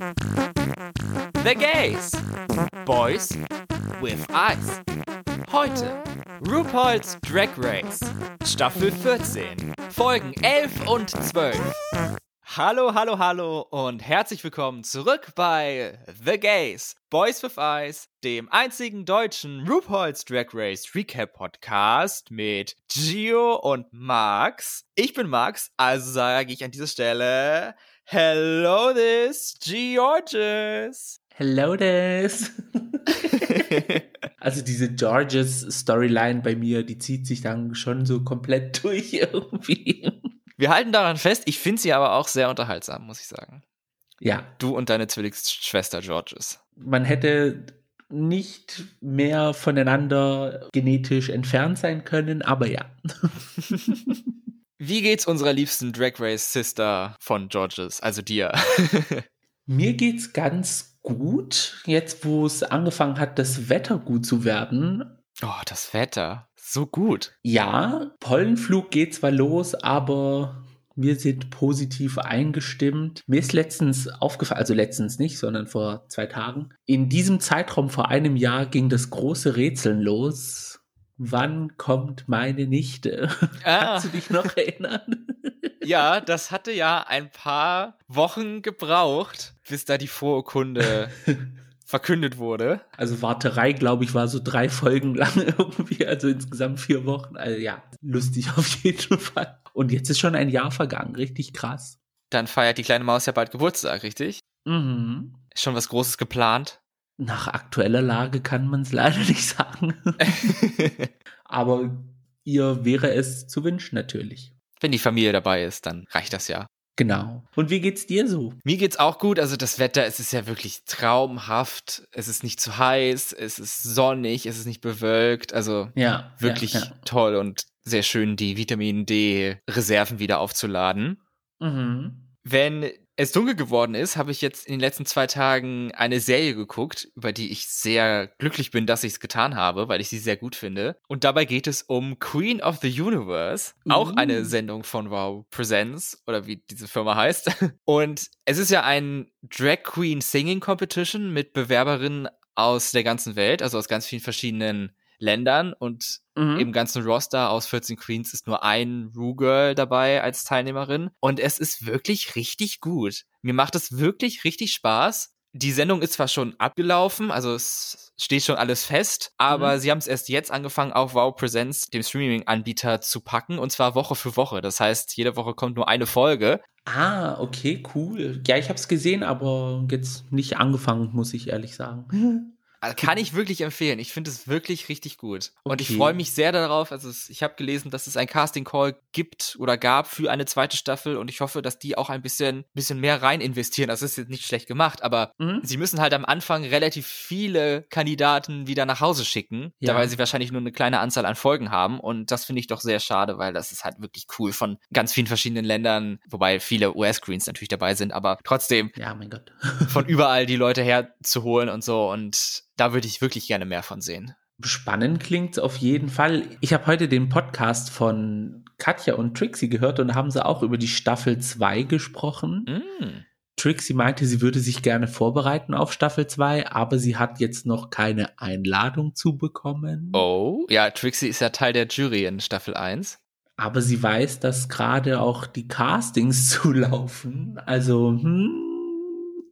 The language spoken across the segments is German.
The Gays. Boys with Eyes. Heute RuPaul's Drag Race. Staffel 14. Folgen 11 und 12. Hallo, hallo, hallo und herzlich willkommen zurück bei The Gays, Boys with Eyes, dem einzigen deutschen RuPaul's Drag Race Recap Podcast mit Gio und Max. Ich bin Max, also sage ich an dieser Stelle Hello this Georges. Hello this. also diese Georges Storyline bei mir, die zieht sich dann schon so komplett durch irgendwie. Wir halten daran fest, ich finde sie aber auch sehr unterhaltsam, muss ich sagen. Ja. Du und deine Zwillingsschwester Georges. Man hätte nicht mehr voneinander genetisch entfernt sein können, aber ja. Wie geht's unserer liebsten Drag Race Sister von Georges, also dir? Mir geht's ganz gut, jetzt wo es angefangen hat, das Wetter gut zu werden. Oh, das Wetter. So gut. Ja, Pollenflug geht zwar los, aber wir sind positiv eingestimmt. Mir ist letztens aufgefallen, also letztens nicht, sondern vor zwei Tagen. In diesem Zeitraum vor einem Jahr ging das große Rätseln los. Wann kommt meine Nichte? Ah. Kannst du dich noch erinnern? Ja, das hatte ja ein paar Wochen gebraucht, bis da die Vorurkunde verkündet wurde. Also Warterei, glaube ich, war so drei Folgen lang irgendwie, also insgesamt vier Wochen. Also ja, lustig auf jeden Fall. Und jetzt ist schon ein Jahr vergangen, richtig krass. Dann feiert die kleine Maus ja bald Geburtstag, richtig? Mhm. Ist schon was Großes geplant? Nach aktueller Lage kann man es leider nicht sagen. Aber ihr wäre es zu wünschen natürlich. Wenn die Familie dabei ist, dann reicht das ja. Genau. Und wie geht's dir so? Mir geht's auch gut. Also das Wetter, es ist ja wirklich traumhaft. Es ist nicht zu heiß, es ist sonnig, es ist nicht bewölkt. Also ja, wirklich ja, ja. toll und sehr schön, die Vitamin D-Reserven wieder aufzuladen. Mhm. Wenn es dunkel geworden ist, habe ich jetzt in den letzten zwei Tagen eine Serie geguckt, über die ich sehr glücklich bin, dass ich es getan habe, weil ich sie sehr gut finde. Und dabei geht es um Queen of the Universe, uh. auch eine Sendung von Wow Presents oder wie diese Firma heißt. Und es ist ja ein Drag Queen Singing Competition mit Bewerberinnen aus der ganzen Welt, also aus ganz vielen verschiedenen Ländern und mhm. im ganzen Roster aus 14 Queens ist nur ein Rue-Girl dabei als Teilnehmerin und es ist wirklich richtig gut. Mir macht es wirklich richtig Spaß. Die Sendung ist zwar schon abgelaufen, also es steht schon alles fest, aber mhm. sie haben es erst jetzt angefangen, auf Wow Presents, dem Streaming-Anbieter, zu packen und zwar Woche für Woche. Das heißt, jede Woche kommt nur eine Folge. Ah, okay, cool. Ja, ich habe es gesehen, aber jetzt nicht angefangen, muss ich ehrlich sagen. Also kann ich wirklich empfehlen. Ich finde es wirklich richtig gut. Okay. Und ich freue mich sehr darauf. Also es, ich habe gelesen, dass es ein Casting Call gibt oder gab für eine zweite Staffel und ich hoffe, dass die auch ein bisschen, bisschen mehr rein investieren. Das ist jetzt nicht schlecht gemacht, aber mhm. sie müssen halt am Anfang relativ viele Kandidaten wieder nach Hause schicken, ja. weil sie wahrscheinlich nur eine kleine Anzahl an Folgen haben. Und das finde ich doch sehr schade, weil das ist halt wirklich cool von ganz vielen verschiedenen Ländern, wobei viele US-Screens natürlich dabei sind, aber trotzdem ja, mein Gott. von überall die Leute herzuholen und so und da würde ich wirklich gerne mehr von sehen. Spannend klingt auf jeden Fall. Ich habe heute den Podcast von Katja und Trixie gehört und haben sie auch über die Staffel 2 gesprochen. Mm. Trixie meinte, sie würde sich gerne vorbereiten auf Staffel 2, aber sie hat jetzt noch keine Einladung zu bekommen. Oh, ja, Trixie ist ja Teil der Jury in Staffel 1. Aber sie weiß, dass gerade auch die Castings zulaufen. Also, hm,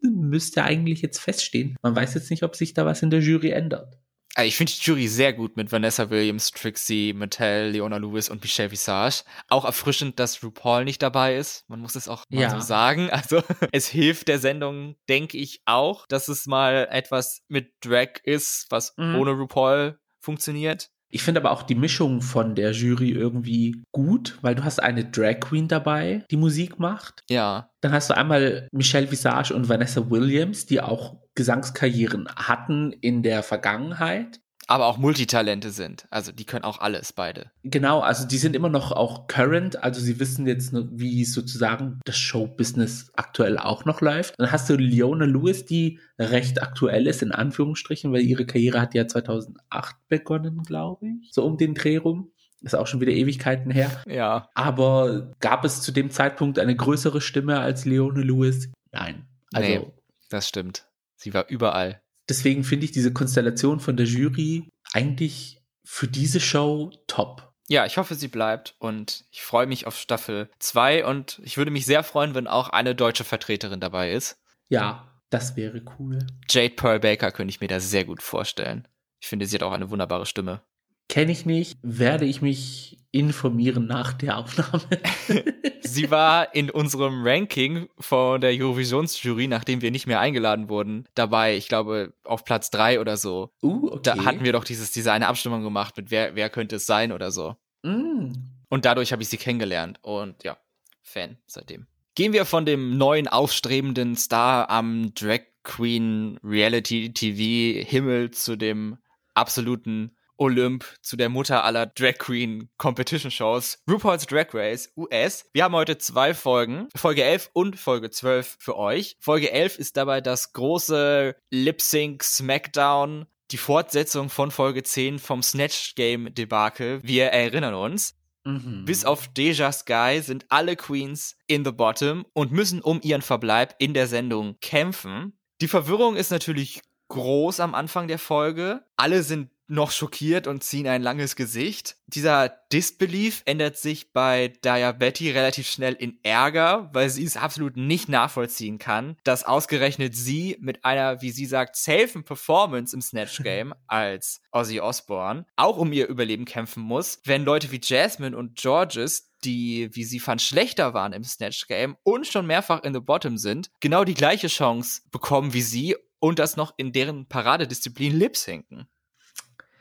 müsste eigentlich jetzt feststehen. Man weiß jetzt nicht, ob sich da was in der Jury ändert. Also ich finde die Jury sehr gut mit Vanessa Williams, Trixie, Mattel, Leona Lewis und Michelle Visage. Auch erfrischend, dass RuPaul nicht dabei ist. Man muss es auch mal ja. so sagen. Also es hilft der Sendung, denke ich, auch, dass es mal etwas mit Drag ist, was mhm. ohne RuPaul funktioniert. Ich finde aber auch die Mischung von der Jury irgendwie gut, weil du hast eine Drag Queen dabei, die Musik macht. Ja. Dann hast du einmal Michelle Visage und Vanessa Williams, die auch Gesangskarrieren hatten in der Vergangenheit aber auch Multitalente sind. Also die können auch alles, beide. Genau, also die sind immer noch auch current, also sie wissen jetzt, wie sozusagen das Showbusiness aktuell auch noch läuft. Dann hast du Leona Lewis, die recht aktuell ist, in Anführungsstrichen, weil ihre Karriere hat ja 2008 begonnen, glaube ich, so um den Dreh rum. Ist auch schon wieder Ewigkeiten her. Ja. Aber gab es zu dem Zeitpunkt eine größere Stimme als Leone Lewis? Nein. Also nee. Das stimmt. Sie war überall. Deswegen finde ich diese Konstellation von der Jury eigentlich für diese Show top. Ja, ich hoffe, sie bleibt und ich freue mich auf Staffel 2 und ich würde mich sehr freuen, wenn auch eine deutsche Vertreterin dabei ist. Ja, das wäre cool. Jade Pearl Baker könnte ich mir da sehr gut vorstellen. Ich finde, sie hat auch eine wunderbare Stimme. Kenne ich nicht, werde ich mich informieren nach der Aufnahme. Sie war in unserem Ranking von der Eurovisionsjury, nachdem wir nicht mehr eingeladen wurden, dabei. Ich glaube, auf Platz drei oder so. Uh, okay. Da hatten wir doch dieses, diese eine Abstimmung gemacht mit wer, wer könnte es sein oder so. Mm. Und dadurch habe ich sie kennengelernt und ja, Fan seitdem. Gehen wir von dem neuen aufstrebenden Star am Drag Queen Reality TV Himmel zu dem absoluten Olymp, zu der Mutter aller Drag Queen Competition Shows, RuPaul's Drag Race US. Wir haben heute zwei Folgen, Folge 11 und Folge 12 für euch. Folge 11 ist dabei das große Lip Sync Smackdown, die Fortsetzung von Folge 10 vom Snatch Game Debakel. Wir erinnern uns. Mhm. Bis auf Deja Sky sind alle Queens in the bottom und müssen um ihren Verbleib in der Sendung kämpfen. Die Verwirrung ist natürlich groß am Anfang der Folge. Alle sind noch schockiert und ziehen ein langes Gesicht. Dieser Disbelief ändert sich bei Daya Betty relativ schnell in Ärger, weil sie es absolut nicht nachvollziehen kann, dass ausgerechnet sie mit einer, wie sie sagt, safen Performance im Snatch Game als Ozzy Osbourne auch um ihr Überleben kämpfen muss, wenn Leute wie Jasmine und Georges die, wie sie fand, schlechter waren im Snatch Game und schon mehrfach in the Bottom sind, genau die gleiche Chance bekommen wie sie und das noch in deren Paradedisziplin Lip-Sinken.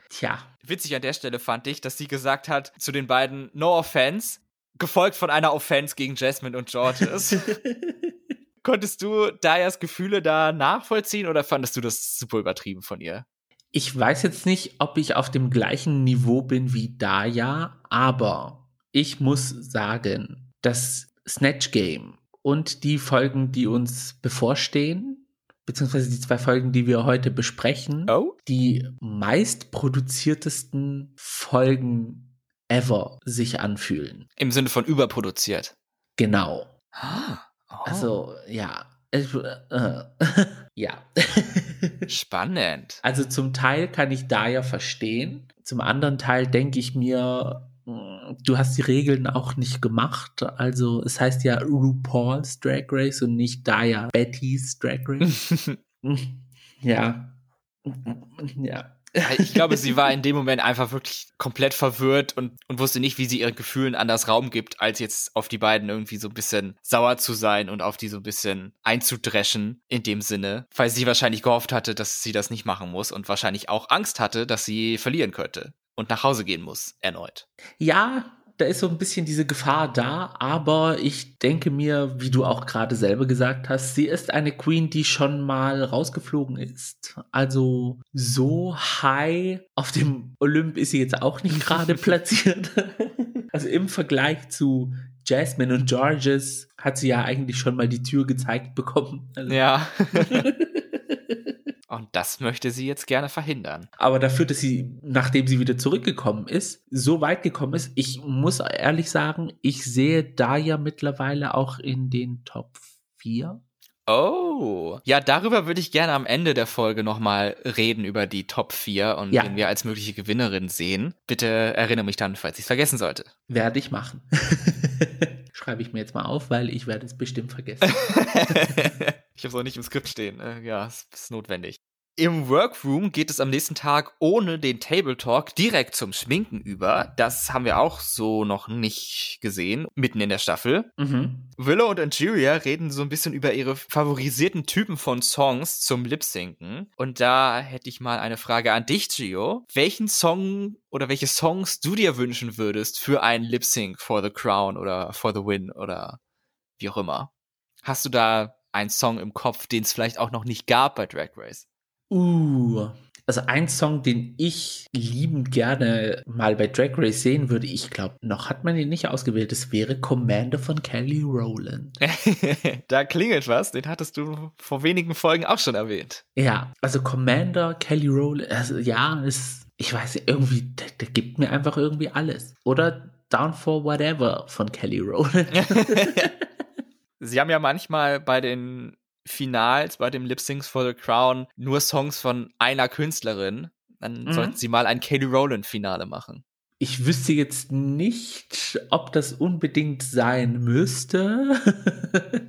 Tja. Witzig an der Stelle fand ich, dass sie gesagt hat zu den beiden No Offense, gefolgt von einer Offense gegen Jasmine und Georges. Konntest du Dayas Gefühle da nachvollziehen oder fandest du das super übertrieben von ihr? Ich weiß jetzt nicht, ob ich auf dem gleichen Niveau bin wie Daya, aber ich muss sagen, das Snatch Game und die Folgen, die uns bevorstehen, beziehungsweise die zwei Folgen, die wir heute besprechen, Oh? die meistproduziertesten Folgen ever sich anfühlen. Im Sinne von überproduziert. Genau. Oh. Also, ja. Äh, äh, ja. Spannend. Also zum Teil kann ich da ja verstehen. Zum anderen Teil denke ich mir, du hast die Regeln auch nicht gemacht. Also es heißt ja RuPaul's Drag Race und nicht Daya Betty's Drag Race. ja. Ja. Ich glaube, sie war in dem Moment einfach wirklich komplett verwirrt und, und wusste nicht, wie sie ihren Gefühlen anders Raum gibt, als jetzt auf die beiden irgendwie so ein bisschen sauer zu sein und auf die so ein bisschen einzudreschen in dem Sinne, weil sie wahrscheinlich gehofft hatte, dass sie das nicht machen muss und wahrscheinlich auch Angst hatte, dass sie verlieren könnte und nach Hause gehen muss, erneut. Ja, da ist so ein bisschen diese Gefahr da, aber ich denke mir, wie du auch gerade selber gesagt hast, sie ist eine Queen, die schon mal rausgeflogen ist. Also so high auf dem Olymp ist sie jetzt auch nicht gerade platziert. Also im Vergleich zu Jasmine und Georges hat sie ja eigentlich schon mal die Tür gezeigt bekommen. Also Ja. das möchte sie jetzt gerne verhindern. Aber dafür, dass sie, nachdem sie wieder zurückgekommen ist, so weit gekommen ist, ich muss ehrlich sagen, ich sehe da ja mittlerweile auch in den Top 4. Oh, ja, darüber würde ich gerne am Ende der Folge nochmal reden, über die Top 4 und Ja. wen wir als mögliche Gewinnerin sehen. Bitte erinnere mich dann, falls ich es vergessen sollte. Werde ich machen. Schreibe ich mir jetzt mal auf, weil ich werde es bestimmt vergessen. ich habe es auch nicht im Skript stehen. Äh, Ja, es ist notwendig. Im Workroom geht es am nächsten Tag ohne den Table Talk direkt zum Schminken über. Das haben wir auch so noch nicht gesehen, mitten in der Staffel. mhm. Willow und Angeria reden so ein bisschen über ihre favorisierten Typen von Songs zum Lip-Sinken. Und da hätte ich mal eine Frage an dich, Gio. Welchen Song oder welche Songs du dir wünschen würdest für einen Lip-Sync for the Crown oder for the Win oder wie auch immer? Hast du da einen Song im Kopf, den es vielleicht auch noch nicht gab bei Drag Race? Uh. Also ein Song, den ich liebend gerne mal bei Drag Race sehen würde, ich glaube, noch hat man ihn nicht ausgewählt, das wäre Commander von Kelly Rowland. da klingelt was, den hattest du vor wenigen Folgen auch schon erwähnt. Ja, also Commander, Kelly Rowland, also ja, ist, ich weiß nicht, irgendwie, der, der gibt mir einfach irgendwie alles. Oder Down for Whatever von Kelly Rowland. Sie haben ja manchmal bei den Finals, bei dem Lip Syncs for the Crown, nur Songs von einer Künstlerin, dann mhm. sollten sie mal ein Kelly Rowland Finale machen. Ich wüsste jetzt nicht, ob das unbedingt sein müsste,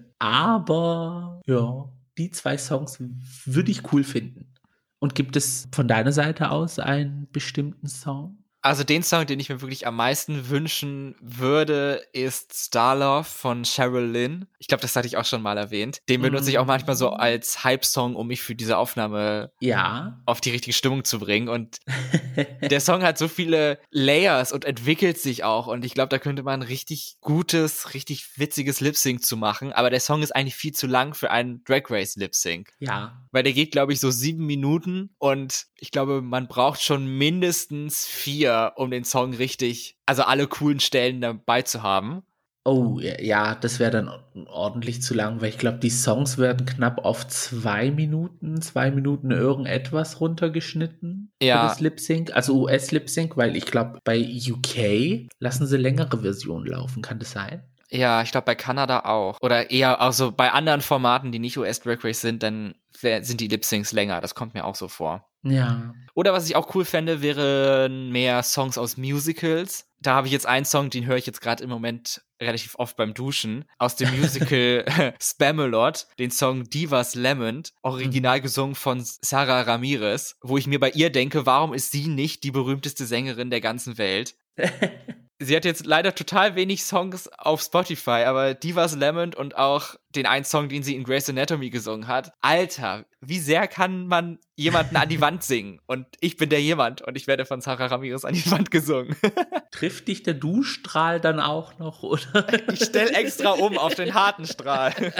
aber ja, die zwei Songs würde ich cool finden. Und gibt es von deiner Seite aus einen bestimmten Song? Also den Song, den ich mir wirklich am meisten wünschen würde, ist Starlove von Cheryl Lynn. Ich glaube, das hatte ich auch schon mal erwähnt. Den benutze ich auch manchmal so mhm. als Hype-Song, um mich für diese Aufnahme ja. auf die richtige Stimmung zu bringen. Und der Song hat so viele Layers und entwickelt sich auch. Und ich glaube, da könnte man richtig gutes, richtig witziges Lip-Sync zu machen. Aber der Song ist eigentlich viel zu lang für einen Drag Race Lip-Sync. Ja. Weil der geht, glaube ich, so sieben Minuten. Und ich glaube, man braucht schon mindestens vier vier, um den Song richtig, also alle coolen Stellen dabei zu haben. Oh, ja, das wäre dann ordentlich zu lang, weil ich glaube, die Songs werden knapp auf zwei Minuten, zwei Minuten irgendetwas runtergeschnitten. Ja. Für das Lip Sync, also US Lip Sync, weil ich glaube, bei UK lassen sie längere Versionen laufen, kann das sein? Ja, ich glaube bei Kanada auch. Oder eher also bei anderen Formaten, die nicht US Drag Race sind, dann sind die Lip Syncs länger. Das kommt mir auch so vor. Ja. Oder was ich auch cool fände, wären mehr Songs aus Musicals. Da habe ich jetzt einen Song, den höre ich jetzt gerade im Moment relativ oft beim Duschen. Aus dem Musical Spamalot, den Song Divas Lemon, original mhm. gesungen von Sarah Ramirez, wo ich mir bei ihr denke, warum ist sie nicht die berühmteste Sängerin der ganzen Welt? Sie hat jetzt leider total wenig Songs auf Spotify, aber Divas Lemon und auch den einen Song, den sie in Grey's Anatomy gesungen hat. Alter, wie sehr kann man jemanden an die Wand singen? Und ich bin der jemand und ich werde von Sarah Ramirez an die Wand gesungen. Trifft dich der Duschstrahl dann auch noch, oder? Ich stell extra um auf den harten Strahl.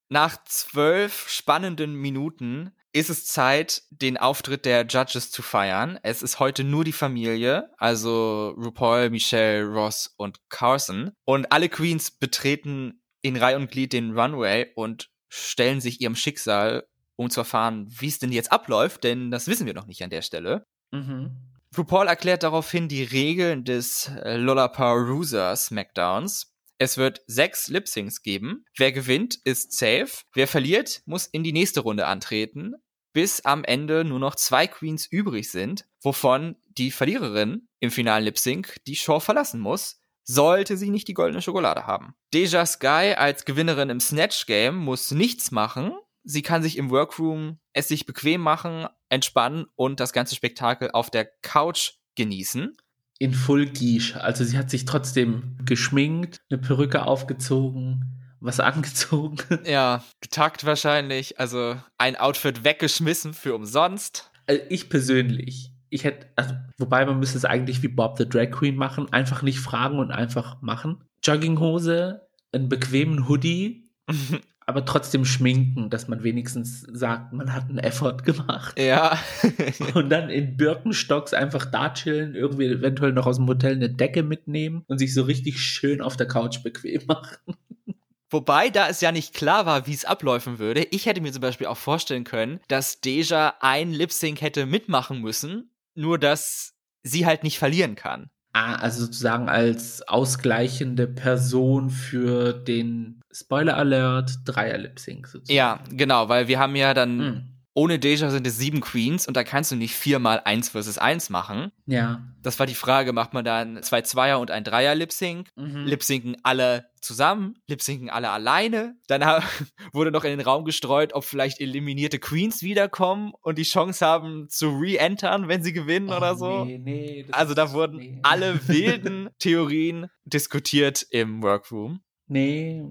Nach zwölf spannenden Minuten ist es Zeit, den Auftritt der Judges zu feiern. Es ist heute nur die Familie, also RuPaul, Michelle, Ross und Carson. Und alle Queens betreten in Reihe und Glied den Runway und stellen sich ihrem Schicksal, um zu erfahren, wie es denn jetzt abläuft, denn das wissen wir noch nicht an der Stelle. Mhm. RuPaul erklärt daraufhin die Regeln des Lollapalooza Smackdowns es wird sechs Lip-Syncs geben. Wer gewinnt, ist safe. Wer verliert, muss in die nächste Runde antreten, bis am Ende nur noch zwei Queens übrig sind, wovon die Verliererin im finalen Lip-Sync die Show verlassen muss, sollte sie nicht die goldene Schokolade haben. Deja Sky als Gewinnerin im Snatch Game muss nichts machen. Sie kann sich im Workroom es sich bequem machen, entspannen und das ganze Spektakel auf der Couch genießen in Full Guiche. Also sie hat sich trotzdem geschminkt, eine Perücke aufgezogen, was angezogen. Ja, getagt wahrscheinlich. Also ein Outfit weggeschmissen für umsonst. Also ich persönlich, ich hätte, also, wobei man müsste es eigentlich wie Bob the Drag Queen machen, einfach nicht fragen und einfach machen. Jogginghose, einen bequemen Hoodie, aber trotzdem schminken, dass man wenigstens sagt, man hat einen Effort gemacht. Ja. und dann in Birkenstocks einfach da chillen, irgendwie eventuell noch aus dem Hotel eine Decke mitnehmen und sich so richtig schön auf der Couch bequem machen. Wobei, da es ja nicht klar war, wie es abläufen würde, ich hätte mir zum Beispiel auch vorstellen können, dass Deja ein Lip Sync hätte mitmachen müssen, nur dass sie halt nicht verlieren kann. Ah, also sozusagen als ausgleichende Person für den Spoiler Alert Dreier Lip Sync sozusagen. Ja, genau, weil wir haben ja dann hm. ohne Deja sind es sieben Queens und da kannst du nicht viermal eins versus eins machen. Ja. Das war die Frage, macht man dann zwei Zweier und ein Dreier Lip Sync? Mhm. Lip Synken alle zusammen, Lip Synken alle alleine. Dann wurde noch in den Raum gestreut, ob vielleicht eliminierte Queens wiederkommen und die Chance haben zu re-entern, wenn sie gewinnen oh, oder so. Nee, nee, also da wurden nee. alle wilden Theorien diskutiert im Workroom. Nee.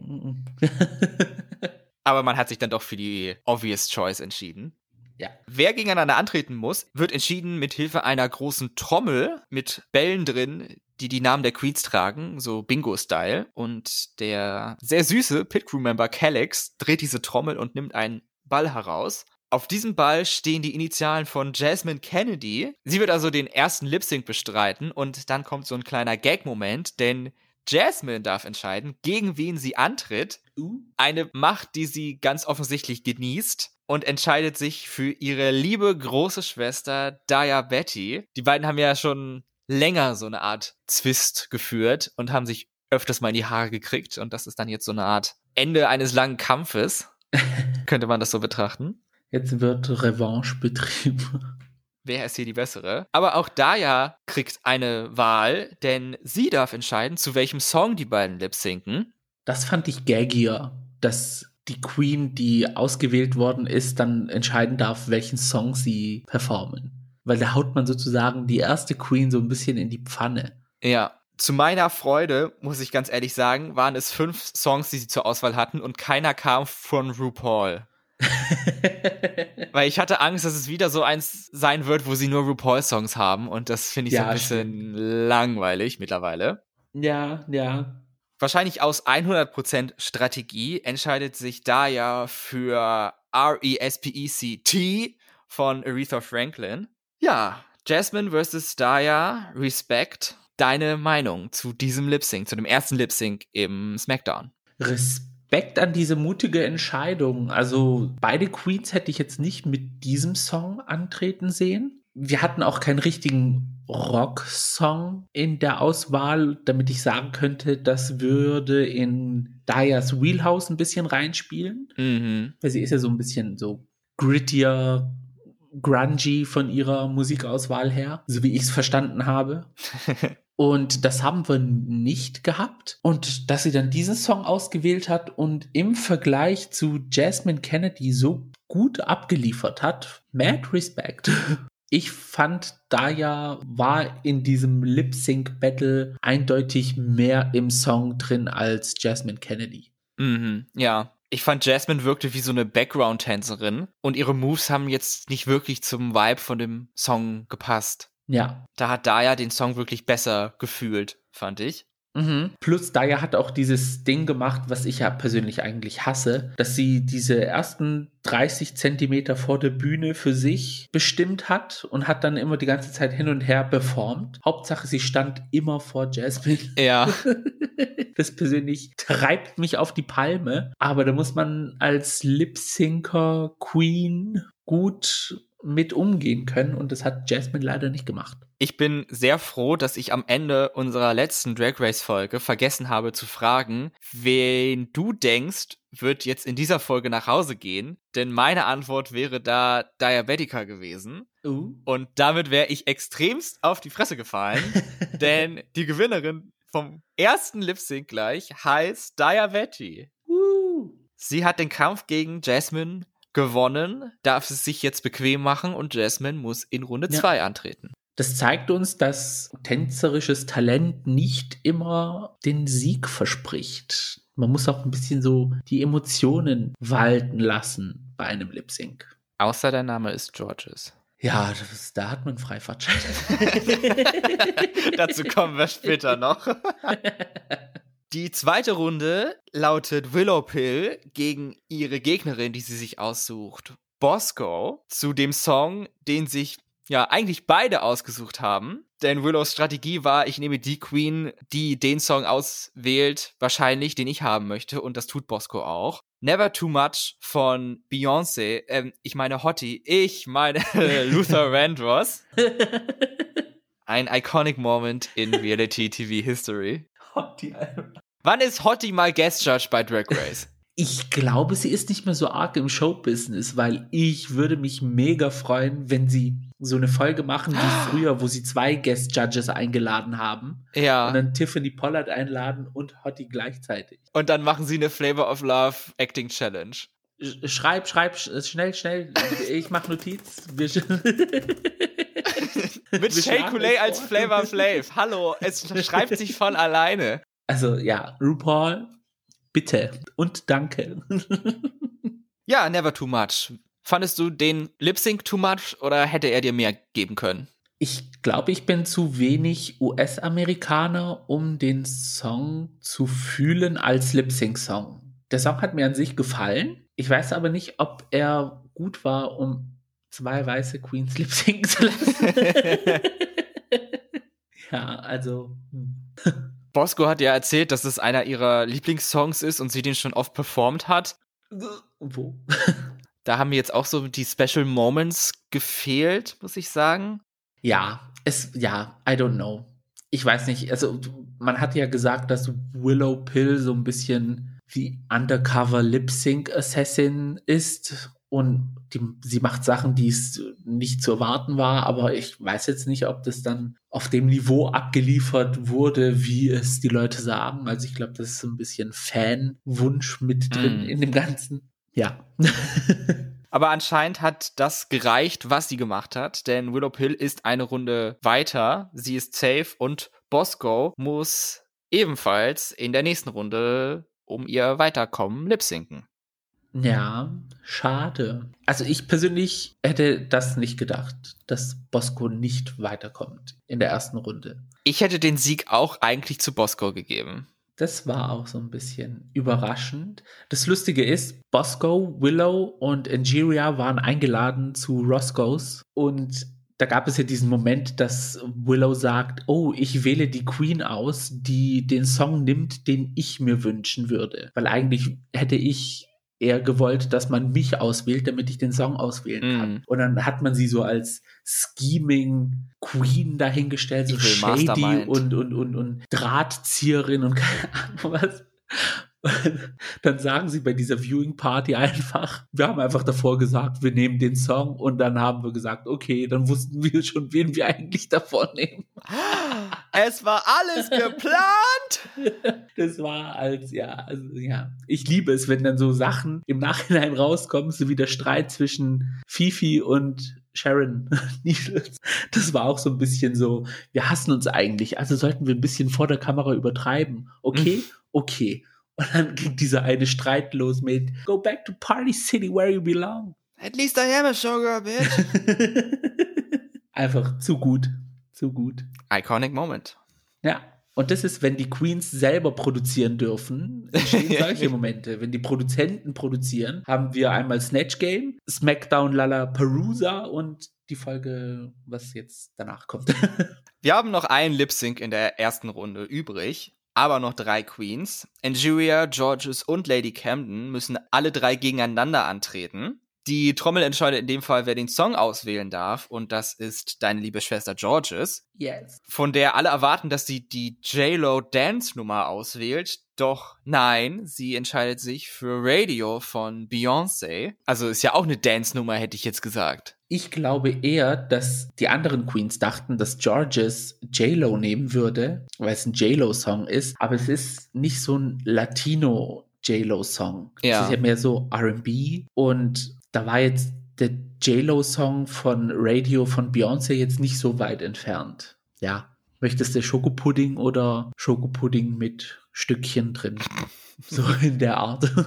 Aber man hat sich dann doch für die obvious choice entschieden. Ja. Wer gegeneinander antreten muss, wird entschieden mit Hilfe einer großen Trommel mit Bällen drin, die die Namen der Queens tragen, so Bingo-Style. Und der sehr süße Pit Crew-Member Calix dreht diese Trommel und nimmt einen Ball heraus. Auf diesem Ball stehen die Initialen von Jasmine Kennedy. Sie wird also den ersten Lip-Sync bestreiten und dann kommt so ein kleiner Gag-Moment, denn Jasmine darf entscheiden, gegen wen sie antritt. Uh. Eine Macht, die sie ganz offensichtlich genießt und entscheidet sich für ihre liebe große Schwester Daya Betty. Die beiden haben ja schon länger so eine Art Zwist geführt und haben sich öfters mal in die Haare gekriegt und das ist dann jetzt so eine Art Ende eines langen Kampfes. Könnte man das so betrachten? Jetzt wird Revanche betrieben. Wer ist hier die bessere? Aber auch Daya kriegt eine Wahl, denn sie darf entscheiden, zu welchem Song die beiden lip sinken. Das fand ich gaggier, dass die Queen, die ausgewählt worden ist, dann entscheiden darf, welchen Song sie performen. Weil da haut man sozusagen die erste Queen so ein bisschen in die Pfanne. Ja, zu meiner Freude, muss ich ganz ehrlich sagen, waren es fünf Songs, die sie zur Auswahl hatten und keiner kam von RuPaul. Weil ich hatte Angst, dass es wieder so eins sein wird, wo sie nur RuPaul-Songs haben und das finde ich ja, so ein bisschen stimmt. langweilig mittlerweile. Ja, ja. Wahrscheinlich aus 100% Strategie entscheidet sich Daya für R-E-S-P-E-C-T von Aretha Franklin. Ja, Jasmine versus Daya, Respect. Deine Meinung zu diesem Lip Sync, zu dem ersten Lip Sync im SmackDown? Respekt an diese mutige Entscheidung. Also beide Queens hätte ich jetzt nicht mit diesem Song antreten sehen. Wir hatten auch keinen richtigen Rock-Song in der Auswahl, damit ich sagen könnte, das würde in Dayas Wheelhouse ein bisschen reinspielen. Mhm. Weil sie ist ja so ein bisschen so grittier, grungy von ihrer Musikauswahl her, so wie ich es verstanden habe. Und das haben wir nicht gehabt. Und dass sie dann diesen Song ausgewählt hat und im Vergleich zu Jasmine Kennedy so gut abgeliefert hat, mad respect. Ich fand, Daya war in diesem Lip-Sync-Battle eindeutig mehr im Song drin als Jasmine Kennedy. Mhm, ja, ich fand Jasmine wirkte wie so eine Background-Tänzerin und ihre Moves haben jetzt nicht wirklich zum Vibe von dem Song gepasst. Ja. Da hat Daya den Song wirklich besser gefühlt, fand ich. Mhm. Plus Daya hat auch dieses Ding gemacht, was ich ja persönlich eigentlich hasse, dass sie diese ersten 30 Zentimeter vor der Bühne für sich bestimmt hat und hat dann immer die ganze Zeit hin und her performt. Hauptsache, sie stand immer vor Jasmine. Ja. Das persönlich treibt mich auf die Palme. Aber da muss man als Lip-Syncer Queen gut mit umgehen können und das hat Jasmine leider nicht gemacht. Ich bin sehr froh, dass ich am Ende unserer letzten Drag Race Folge vergessen habe zu fragen, wen du denkst, wird jetzt in dieser Folge nach Hause gehen, denn meine Antwort wäre da Diabetica gewesen. Uh. Und damit wäre ich extremst auf die Fresse gefallen, denn die Gewinnerin vom ersten Lip Sync gleich heißt Diabetti. Uh. Sie hat den Kampf gegen Jasmine gewonnen, darf es sich jetzt bequem machen und Jasmine muss in Runde 2 ja. antreten. Das zeigt uns, dass tänzerisches Talent nicht immer den Sieg verspricht. Man muss auch ein bisschen so die Emotionen walten lassen bei einem Lip Sync. Außer der Name ist Georges. Ja, das, da hat man Freifahrtschein. Dazu kommen wir später noch. Die zweite Runde lautet Willow Pill gegen ihre Gegnerin, die sie sich aussucht. Bosco zu dem Song, den sich ja eigentlich beide ausgesucht haben. Denn Willows Strategie war, ich nehme die Queen, die den Song auswählt, wahrscheinlich, den ich haben möchte. Und das tut Bosco auch. Never Too Much von Beyoncé. Ähm, ich meine Hottie. Ich meine Luther Vandross. Ein iconic Moment in Reality TV History. Hottie, Wann ist Hottie mal Guest Judge bei Drag Race? Ich glaube, sie ist nicht mehr so arg im Showbusiness, weil ich würde mich mega freuen, wenn sie so eine Folge machen wie früher, wo sie zwei Guest Judges eingeladen haben. Ja. Und dann Tiffany Pollard einladen und Hottie gleichzeitig. Und dann machen sie eine Flavor of Love Acting Challenge. Schreib, schreib, schnell, schnell. Ich mach Notiz. Mit Shea Coulee als Flavor Flav. Hallo, es schreibt sich von alleine. Also ja, RuPaul, bitte und danke. ja, never too much. Fandest du den Lip Sync too much oder hätte er dir mehr geben können? Ich glaube, ich bin zu wenig US-Amerikaner, um den Song zu fühlen als Lip Sync Song. Der Song hat mir an sich gefallen. Ich weiß aber nicht, ob er gut war, um zwei weiße Queens Lip Sync zu lassen. ja, also. Hm. Bosco hat ja erzählt, dass es einer ihrer Lieblingssongs ist und sie den schon oft performt hat. Wo? da haben mir jetzt auch so die Special Moments gefehlt, muss ich sagen. Ja, es, ja, I don't know. Ich weiß nicht, also man hat ja gesagt, dass Willow Pill so ein bisschen die Undercover Lip Sync Assassin ist und die, sie macht Sachen, die es nicht zu erwarten war, aber ich weiß jetzt nicht, ob das dann auf dem Niveau abgeliefert wurde, wie es die Leute sagen. Also ich glaube, das ist so ein bisschen Fanwunsch mit drin mm. in dem Ganzen. Ja. Aber anscheinend hat das gereicht, was sie gemacht hat, denn Willow Pill ist eine Runde weiter. Sie ist safe und Bosco muss ebenfalls in der nächsten Runde um ihr Weiterkommen lipsinken. Ja, schade. Also ich persönlich hätte das nicht gedacht, dass Bosco nicht weiterkommt in der ersten Runde. Ich hätte den Sieg auch eigentlich zu Bosco gegeben. Das war auch so ein bisschen überraschend. Das Lustige ist, Bosco, Willow und Angeria waren eingeladen zu Roscoe's und da gab es ja diesen Moment, dass Willow sagt, oh, ich wähle die Queen aus, die den Song nimmt, den ich mir wünschen würde. Weil eigentlich hätte ich eher gewollt, dass man mich auswählt, damit ich den Song auswählen kann. Mm. Und dann hat man sie so als Scheming Queen dahingestellt, so shady und, und, und, und Drahtzieherin und keine Ahnung was. dann sagen sie bei dieser Viewing Party einfach, wir haben einfach davor gesagt, wir nehmen den Song und dann haben wir gesagt, okay, dann wussten wir schon, wen wir eigentlich davor nehmen. Es war alles geplant. Das war als, ja, also, ja. Ich liebe es, wenn dann so Sachen im Nachhinein rauskommen, so wie der Streit zwischen Fifi und Sharon Das war auch so ein bisschen so, wir hassen uns eigentlich, also sollten wir ein bisschen vor der Kamera übertreiben. Okay? Okay. Und dann ging dieser eine Streit los mit Go back to Party City where you belong. At least I am a showgirl, bitch. Einfach zu gut. Zu gut. Iconic Moment. Ja. Und das ist, wenn die Queens selber produzieren dürfen, entstehen solche Momente. Wenn die Produzenten produzieren, haben wir einmal Snatch Game, SmackDown Lala Perusa und die Folge, was jetzt danach kommt. wir haben noch einen Lip Sync in der ersten Runde übrig aber noch drei Queens. Angeria, Georges und Lady Camden müssen alle drei gegeneinander antreten. Die Trommel entscheidet in dem Fall, wer den Song auswählen darf, und das ist deine liebe Schwester Georges. Yes. Von der alle erwarten, dass sie die J-Lo Dance-Nummer auswählt. Doch nein, sie entscheidet sich für Radio von Beyoncé. Also ist ja auch eine Dance-Nummer, hätte ich jetzt gesagt. Ich glaube eher, dass die anderen Queens dachten, dass Georges J-Lo nehmen würde, weil es ein J-Lo-Song ist. Aber es ist nicht so ein Latino J-Lo-Song. Ja. Es ist ja mehr so RB. Und da war jetzt der J-Lo-Song von Radio von Beyoncé jetzt nicht so weit entfernt. Ja. Möchtest du Schokopudding oder Schokopudding mit Stückchen drin? So in der Art.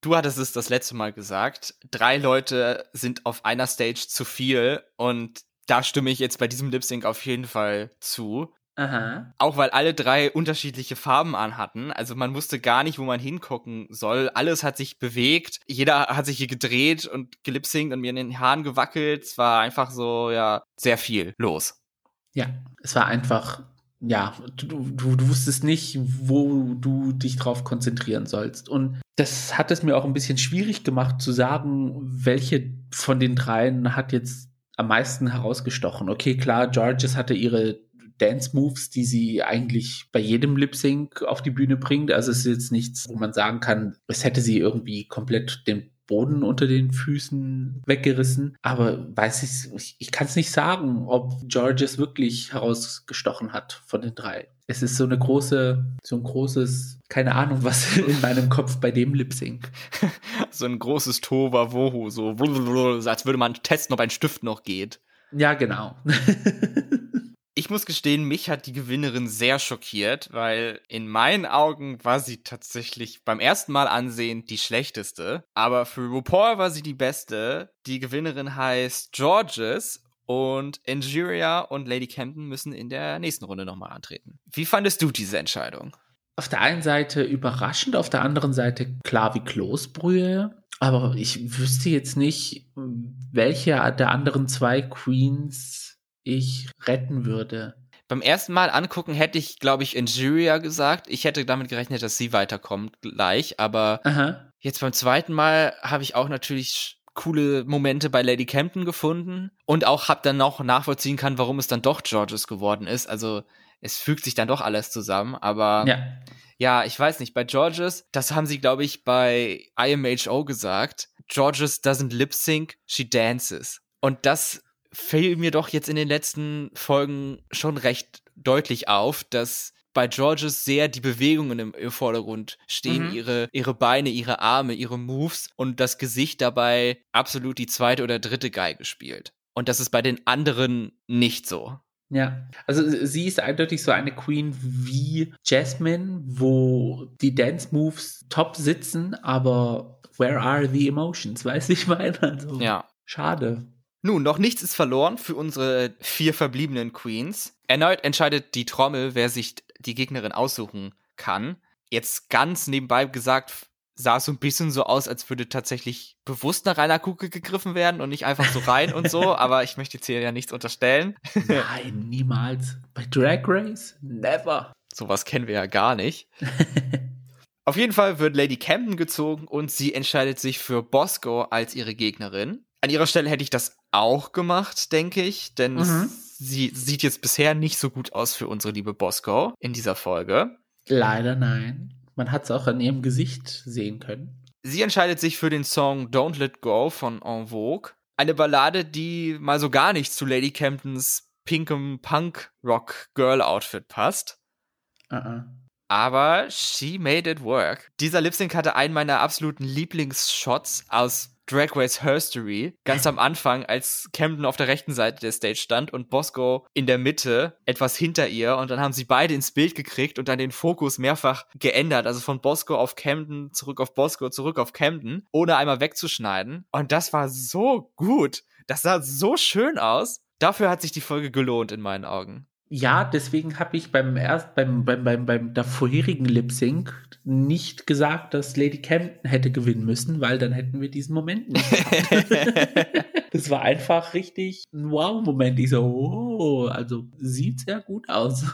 Du hattest es das letzte Mal gesagt. Drei Leute sind auf einer Stage zu viel und da stimme ich jetzt bei diesem Lip Sync auf jeden Fall zu. Aha. Auch weil alle drei unterschiedliche Farben anhatten. Also man wusste gar nicht, wo man hingucken soll. Alles hat sich bewegt. Jeder hat sich hier gedreht und gelipsingt und mir in den Haaren gewackelt. Es war einfach so, ja, sehr viel los. Ja, es war einfach, ja, du, du, du wusstest nicht, wo du dich drauf konzentrieren sollst. Und das hat es mir auch ein bisschen schwierig gemacht zu sagen, welche von den dreien hat jetzt am meisten herausgestochen. Okay, klar, Georges hatte ihre Dance Moves, die sie eigentlich bei jedem Lip Sync auf die Bühne bringt. Also es ist jetzt nichts, wo man sagen kann, es hätte sie irgendwie komplett den Boden unter den Füßen weggerissen. Aber weiß ich, ich, ich kann es nicht sagen, ob Georges wirklich herausgestochen hat von den drei. Es ist so eine große, so ein großes, keine Ahnung, was in meinem Kopf bei dem Lip Sync. so ein großes Tova Wohu, so als würde man testen, ob ein Stift noch geht. Ja, genau. Ich muss gestehen, mich hat die Gewinnerin sehr schockiert, weil in meinen Augen war sie tatsächlich beim ersten Mal ansehen die schlechteste. Aber für RuPaul war sie die beste. Die Gewinnerin heißt Georges und Injuria und Lady Camden müssen in der nächsten Runde nochmal antreten. Wie fandest du diese Entscheidung? Auf der einen Seite überraschend, auf der anderen Seite klar wie Kloßbrühe. Aber ich wüsste jetzt nicht, welche der anderen zwei Queens ich retten würde. Beim ersten Mal angucken hätte ich, glaube ich, Injuria gesagt. Ich hätte damit gerechnet, dass sie weiterkommt gleich, aber Aha. jetzt beim zweiten Mal habe ich auch natürlich coole Momente bei Lady Campton gefunden und auch habe dann noch nachvollziehen kann, warum es dann doch Georges geworden ist. Also es fügt sich dann doch alles zusammen. Aber Ja. ja, ich weiß nicht, bei Georges, das haben sie, glaube ich, bei IMHO gesagt. Georges doesn't lip sync, she dances. Und das fiel mir doch jetzt in den letzten Folgen schon recht deutlich auf, dass bei Georges sehr die Bewegungen im, im Vordergrund stehen, Mhm. ihre, ihre Beine, ihre Arme, ihre Moves und das Gesicht dabei absolut die zweite oder dritte Geige spielt. Und das ist bei den anderen nicht so. Ja, also sie ist eindeutig so eine Queen wie Jasmine, wo die Dance Moves top sitzen, aber where are the emotions? Weiß ich meine? Also, Ja. Schade. Nun, noch nichts ist verloren für unsere vier verbliebenen Queens. Erneut entscheidet die Trommel, wer sich die Gegnerin aussuchen kann. Jetzt ganz nebenbei gesagt, sah es so ein bisschen so aus, als würde tatsächlich bewusst nach einer Kugel gegriffen werden und nicht einfach so rein und so, aber ich möchte jetzt hier ja nichts unterstellen. Nein, niemals. Bei Drag Race? Never. Sowas kennen wir ja gar nicht. Auf jeden Fall wird Lady Camden gezogen und sie entscheidet sich für Bosco als ihre Gegnerin. An ihrer Stelle hätte ich das auch gemacht, denke ich, denn Mhm. sie sieht jetzt bisher nicht so gut aus für unsere liebe Bosco in dieser Folge. Leider nein. Man hat es auch an ihrem Gesicht sehen können. Sie entscheidet sich für den Song Don't Let Go von En Vogue. Eine Ballade, die mal so gar nicht zu Lady Camptons pinkem Punk-Rock-Girl-Outfit passt. Uh -uh. Aber she made it work. Dieser Lip Sync hatte einen meiner absoluten Lieblingsshots aus Drag Race Herstory. Ganz am Anfang, als Camden auf der rechten Seite der Stage stand und Bosco in der Mitte, etwas hinter ihr. Und dann haben sie beide ins Bild gekriegt und dann den Fokus mehrfach geändert. Also von Bosco auf Camden, zurück auf Bosco, zurück auf Camden, ohne einmal wegzuschneiden. Und das war so gut. Das sah so schön aus. Dafür hat sich die Folge gelohnt in meinen Augen. Ja, deswegen habe ich beim erst beim, beim, beim, beim der vorherigen Lip Sync nicht gesagt, dass Lady Camden hätte gewinnen müssen, weil dann hätten wir diesen Moment nicht. gehabt. das war einfach richtig ein Wow-Moment. Ich so, oh, also sieht sehr gut aus.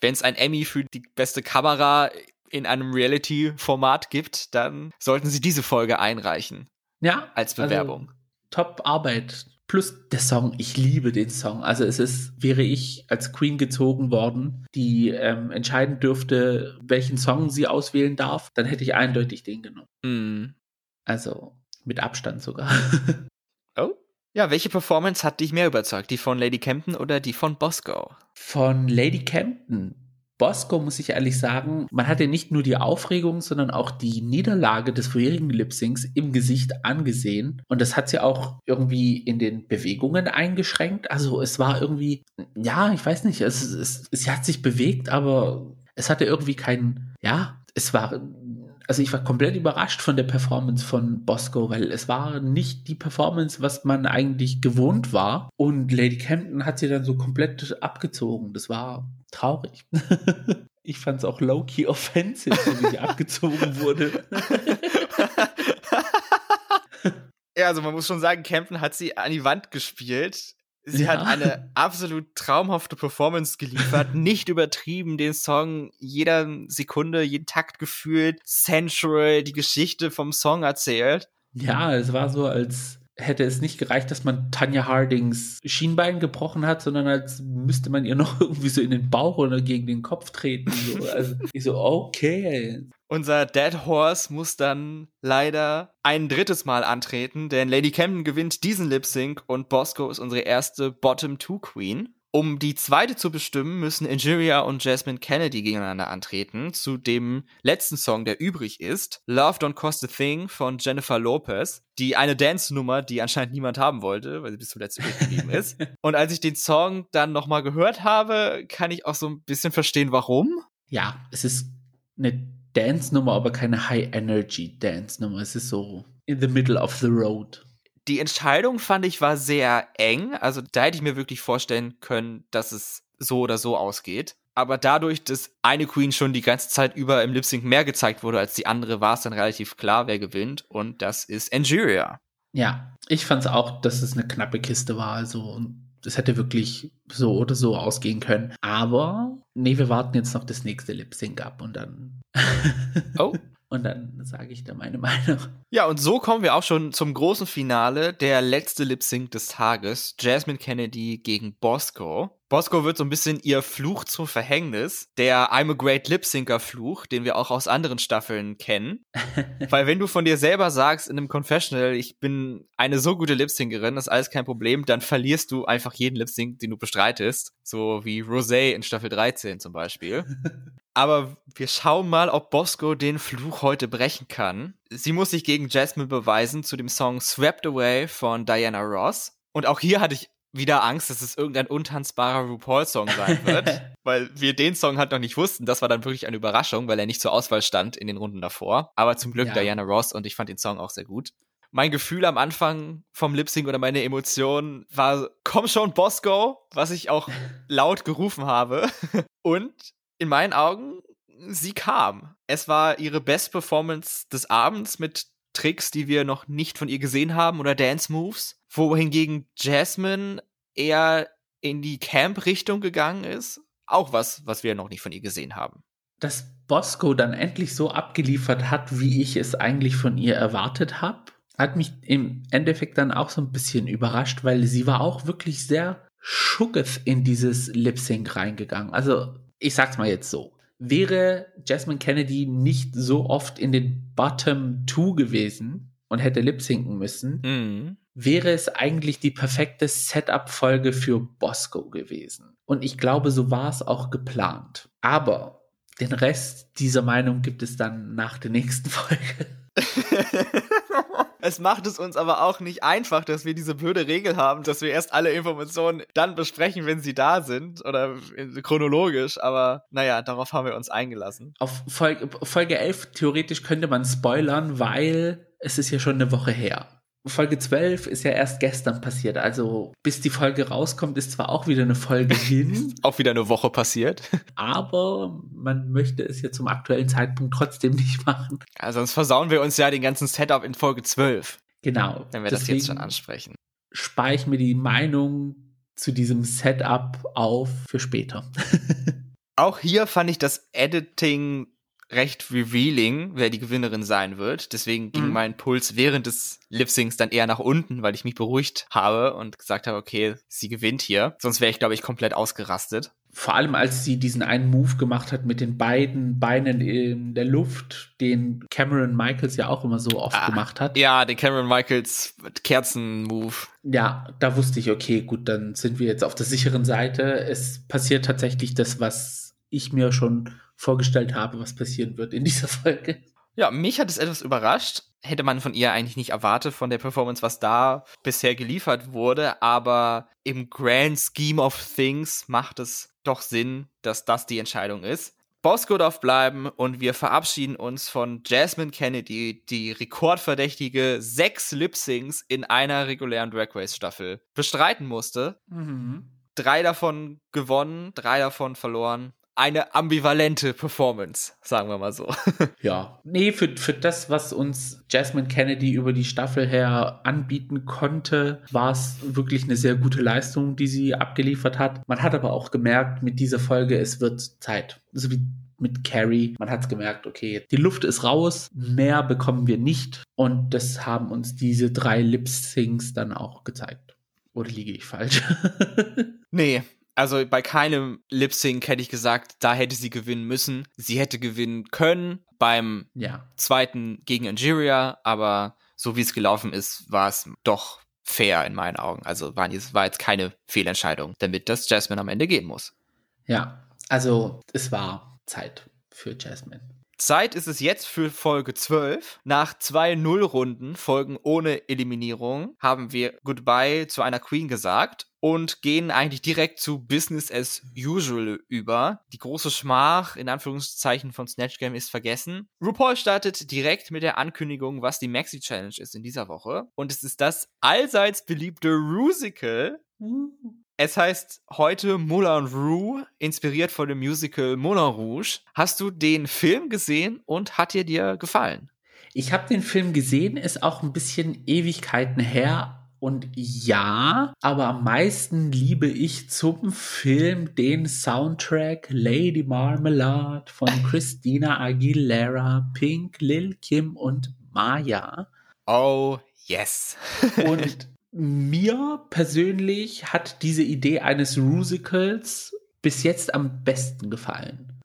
wenn es ein Emmy für die beste Kamera in einem Reality-Format gibt, dann sollten sie diese Folge einreichen Ja, als Bewerbung. Also, top Arbeit. Plus der Song, ich liebe den Song. Also es ist, wäre ich als Queen gezogen worden, die ähm, entscheiden dürfte, welchen Song sie auswählen darf, dann hätte ich eindeutig den genommen. Mm. Also mit Abstand sogar. Oh. Ja, welche Performance hat dich mehr überzeugt? Die von Lady Campton oder die von Bosco? Von Lady Campton. Bosco muss ich ehrlich sagen, man hatte nicht nur die Aufregung, sondern auch die Niederlage des vorherigen Lip-Syncs im Gesicht angesehen. Und das hat sie auch irgendwie in den Bewegungen eingeschränkt. Also es war irgendwie, ja, ich weiß nicht, es, es, sie hat sich bewegt, aber es hatte irgendwie keinen, ja, es war, also ich war komplett überrascht von der Performance von Bosco, weil es war nicht die Performance, was man eigentlich gewohnt war. Und Lady Campton hat sie dann so komplett abgezogen. Das war traurig. Ich fand es auch low-key offensive, so wie sie abgezogen wurde. ja, also man muss schon sagen, Campton hat sie an die Wand gespielt. Sie Ja. hat eine absolut traumhafte Performance geliefert, nicht übertrieben, den Song jeder Sekunde, jeden Takt gefühlt, sensual, die Geschichte vom Song erzählt. Ja, es war so, als hätte es nicht gereicht, dass man Tanja Hardings Schienbein gebrochen hat, sondern als müsste man ihr noch irgendwie so in den Bauch oder gegen den Kopf treten. So. Also ich so, okay. Unser Dead Horse muss dann leider ein drittes Mal antreten, denn Lady Camden gewinnt diesen Lip Sync und Bosco ist unsere erste Bottom Two Queen. Um die zweite zu bestimmen, müssen Injuria und Jasmine Kennedy gegeneinander antreten, zu dem letzten Song, der übrig ist, Love Don't Cost a Thing von Jennifer Lopez, die eine Dance-Nummer, die anscheinend niemand haben wollte, weil sie bis zuletzt übrig geblieben ist. Und als ich den Song dann nochmal gehört habe, kann ich auch so ein bisschen verstehen, warum. Ja, es ist eine Dance-Nummer, aber keine High-Energy-Dance-Nummer. Es ist so in the middle of the road. Die Entscheidung fand ich war sehr eng. Also da hätte ich mir wirklich vorstellen können, dass es so oder so ausgeht. Aber dadurch, dass eine Queen schon die ganze Zeit über im Lip Sync mehr gezeigt wurde als die andere, war es dann relativ klar, wer gewinnt. Und das ist Angeria. Ja, ich fand es auch, dass es eine knappe Kiste war. Also, und es hätte wirklich so oder so ausgehen können. Aber, nee, wir warten jetzt noch das nächste Lip Sync ab und dann. Oh. und dann sage ich da meine Meinung. Ja, und so kommen wir auch schon zum großen Finale, der letzte Lip Sync des Tages. Jasmine Kennedy gegen Bosco. Bosco wird so ein bisschen ihr Fluch zum Verhängnis, der I'm a Great Lip Syncer Fluch, den wir auch aus anderen Staffeln kennen. Weil wenn du von dir selber sagst in einem Confessional, ich bin eine so gute Lip Syncerin, das ist alles kein Problem, dann verlierst du einfach jeden Lip Sync, den du bestreitest. So wie Rosé in Staffel 13 zum Beispiel. Aber wir schauen mal, ob Bosco den Fluch heute brechen kann. Sie muss sich gegen Jasmine beweisen zu dem Song Swept Away von Diana Ross. Und auch hier hatte ich wieder Angst, dass es irgendein untanzbarer RuPaul-Song sein wird, weil wir den Song halt noch nicht wussten. Das war dann wirklich eine Überraschung, weil er nicht zur Auswahl stand in den Runden davor. Aber zum Glück ja. Diana Ross und ich fand den Song auch sehr gut. Mein Gefühl am Anfang vom Lip Sync oder meine Emotion war, komm schon, Bosco, was ich auch laut gerufen habe. Und in meinen Augen, sie kam. Es war ihre Best Performance des Abends mit Tricks, die wir noch nicht von ihr gesehen haben oder Dance Moves wohingegen Jasmine eher in die Camp-Richtung gegangen ist. Auch was, was wir noch nicht von ihr gesehen haben. Dass Bosco dann endlich so abgeliefert hat, wie ich es eigentlich von ihr erwartet habe, hat mich im Endeffekt dann auch so ein bisschen überrascht, weil sie war auch wirklich sehr schuckes in dieses Lip Sync reingegangen. Also, ich sag's mal jetzt so. Wäre Jasmine Kennedy nicht so oft in den Bottom 2 gewesen und hätte lip sinken müssen, mhm wäre es eigentlich die perfekte Setup-Folge für Bosco gewesen. Und ich glaube, so war es auch geplant. Aber den Rest dieser Meinung gibt es dann nach der nächsten Folge. es macht es uns aber auch nicht einfach, dass wir diese blöde Regel haben, dass wir erst alle Informationen dann besprechen, wenn sie da sind oder chronologisch. Aber naja, darauf haben wir uns eingelassen. Auf Folge, Folge 11 theoretisch könnte man spoilern, weil es ist ja schon eine Woche her. Folge 12 ist ja erst gestern passiert. Also bis die Folge rauskommt, ist zwar auch wieder eine Folge hin. auch wieder eine Woche passiert. aber man möchte es ja zum aktuellen Zeitpunkt trotzdem nicht machen. Ja, sonst versauen wir uns ja den ganzen Setup in Folge 12. Genau. Wenn wir das jetzt schon ansprechen. Spare ich mir die Meinung zu diesem Setup auf für später. auch hier fand ich das Editing recht revealing, wer die Gewinnerin sein wird. Deswegen ging mhm. mein Puls während des Lip-Syncs dann eher nach unten, weil ich mich beruhigt habe und gesagt habe, okay, sie gewinnt hier. Sonst wäre ich, glaube ich, komplett ausgerastet. Vor allem, als sie diesen einen Move gemacht hat mit den beiden Beinen in der Luft, den Cameron Michaels ja auch immer so oft ah, gemacht hat. Ja, den Cameron Michaels Kerzen-Move. Ja, da wusste ich, okay, gut, dann sind wir jetzt auf der sicheren Seite. Es passiert tatsächlich das, was ich mir schon vorgestellt habe, was passieren wird in dieser Folge. Ja, mich hat es etwas überrascht. Hätte man von ihr eigentlich nicht erwartet, von der Performance, was da bisher geliefert wurde. Aber im Grand Scheme of Things macht es doch Sinn, dass das die Entscheidung ist. Bosco darf bleiben und wir verabschieden uns von Jasmine Kennedy, die rekordverdächtige sechs Lip-Syncs in einer regulären Drag Race Staffel bestreiten musste. Mhm. Drei davon gewonnen, drei davon verloren eine ambivalente Performance, sagen wir mal so. ja, nee, für, für das, was uns Jasmine Kennedy über die Staffel her anbieten konnte, war es wirklich eine sehr gute Leistung, die sie abgeliefert hat. Man hat aber auch gemerkt, mit dieser Folge, es wird Zeit. So wie mit Carrie. Man hat es gemerkt, okay, die Luft ist raus, mehr bekommen wir nicht. Und das haben uns diese drei Lip-Syncs dann auch gezeigt. Oder liege ich falsch? nee, also bei keinem Lip Sync hätte ich gesagt, da hätte sie gewinnen müssen. Sie hätte gewinnen können beim ja. zweiten gegen Angeria, aber so wie es gelaufen ist, war es doch fair in meinen Augen. Also war, war jetzt keine Fehlentscheidung, damit das Jasmine am Ende gehen muss. Ja, also es war Zeit für Jasmine. Zeit ist es jetzt für Folge 12. Nach zwei Nullrunden, Folgen ohne Eliminierung, haben wir Goodbye zu einer Queen gesagt und gehen eigentlich direkt zu Business as usual über. Die große Schmach, in Anführungszeichen, von Snatch Game ist vergessen. RuPaul startet direkt mit der Ankündigung, was die Maxi Challenge ist in dieser Woche. Und es ist das allseits beliebte Rusical. Es heißt heute Moulin Rouge, inspiriert von dem Musical Moulin Rouge. Hast du den Film gesehen und hat dir dir gefallen? Ich habe den Film gesehen, ist auch ein bisschen Ewigkeiten her. Und ja, aber am meisten liebe ich zum Film den Soundtrack Lady Marmalade von Christina Aguilera, Pink, Lil Kim und Maya. Oh, yes. und Mir persönlich hat diese Idee eines Musicals bis jetzt am besten gefallen.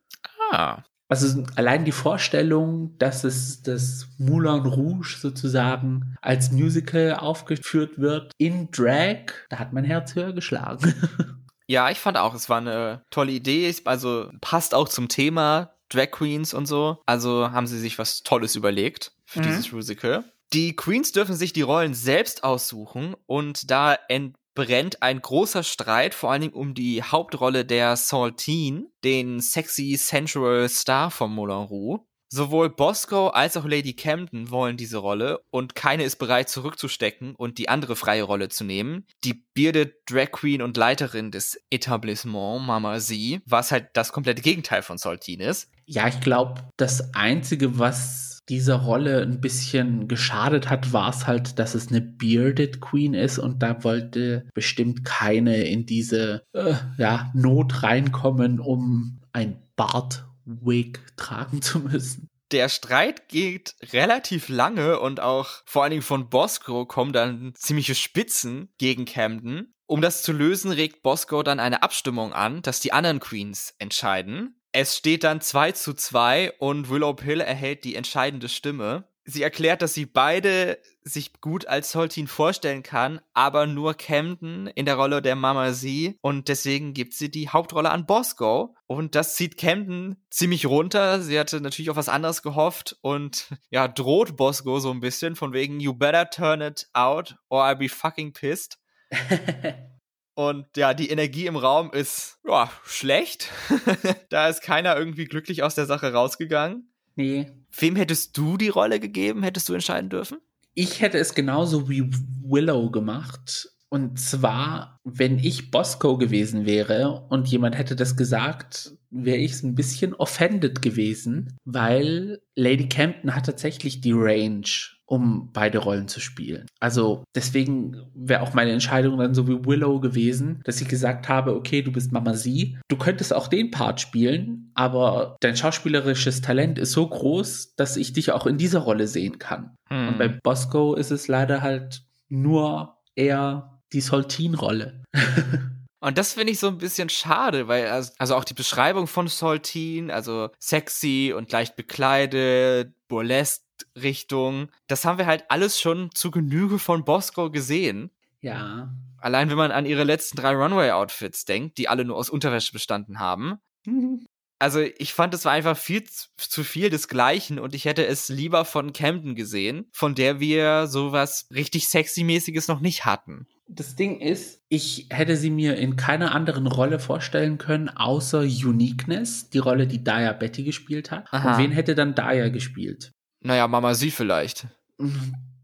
Ah. Also allein die Vorstellung, dass es das Moulin Rouge sozusagen als Musical aufgeführt wird in Drag, da hat mein Herz höher geschlagen. Ja, ich fand auch, es war eine tolle Idee. Also passt auch zum Thema Drag Queens und so. Also haben sie sich was Tolles überlegt für mhm. dieses Musical. Die Queens dürfen sich die Rollen selbst aussuchen und da entbrennt ein großer Streit, vor allen Dingen um die Hauptrolle der Saltine, den sexy sensual Star vom Moulin Rouge. Sowohl Bosco als auch Lady Camden wollen diese Rolle und keine ist bereit zurückzustecken und die andere freie Rolle zu nehmen. Die bearded Drag Queen und Leiterin des Etablissement, Mama Z, was halt das komplette Gegenteil von Saltine ist. Ja, ich glaube, das Einzige, was dieser Rolle ein bisschen geschadet hat, war es halt, dass es eine Bearded Queen ist und da wollte bestimmt keine in diese äh, ja, Not reinkommen, um ein Bart Wig tragen zu müssen. Der Streit geht relativ lange und auch vor allen Dingen von Bosco kommen dann ziemliche Spitzen gegen Camden. Um das zu lösen, regt Bosco dann eine Abstimmung an, dass die anderen Queens entscheiden. Es steht dann 2 zu 2 und Willow Pill erhält die entscheidende Stimme sie erklärt, dass sie beide sich gut als Soltin vorstellen kann, aber nur Camden in der Rolle der Mama sie und deswegen gibt sie die Hauptrolle an Bosco und das zieht Camden ziemlich runter. Sie hatte natürlich auf was anderes gehofft und ja, droht Bosco so ein bisschen von wegen you better turn it out or I'll be fucking pissed. Und ja, die Energie im Raum ist ja, schlecht. da ist keiner irgendwie glücklich aus der Sache rausgegangen. Nee. Wem hättest du die Rolle gegeben? Hättest du entscheiden dürfen? Ich hätte es genauso wie Willow gemacht. Und zwar, wenn ich Bosco gewesen wäre und jemand hätte das gesagt, wäre ich ein bisschen offended gewesen, weil Lady Campton hat tatsächlich die Range um beide Rollen zu spielen. Also deswegen wäre auch meine Entscheidung dann so wie Willow gewesen, dass ich gesagt habe, okay, du bist Mama Sie, du könntest auch den Part spielen, aber dein schauspielerisches Talent ist so groß, dass ich dich auch in dieser Rolle sehen kann. Hm. Und bei Bosco ist es leider halt nur eher die Soltin-Rolle. Und das finde ich so ein bisschen schade, weil also auch die Beschreibung von Saltine, also sexy und leicht bekleidet, burlesque Richtung, das haben wir halt alles schon zu Genüge von Bosco gesehen. Ja. Allein wenn man an ihre letzten drei Runway-Outfits denkt, die alle nur aus Unterwäsche bestanden haben. Also ich fand, es war einfach viel zu viel des Gleichen und ich hätte es lieber von Camden gesehen, von der wir sowas richtig sexy-mäßiges noch nicht hatten. Das Ding ist, ich hätte sie mir in keiner anderen Rolle vorstellen können, außer Uniqueness, die Rolle, die Daya Betty gespielt hat. Aha. Und wen hätte dann Daya gespielt? Naja, Mama Sie vielleicht.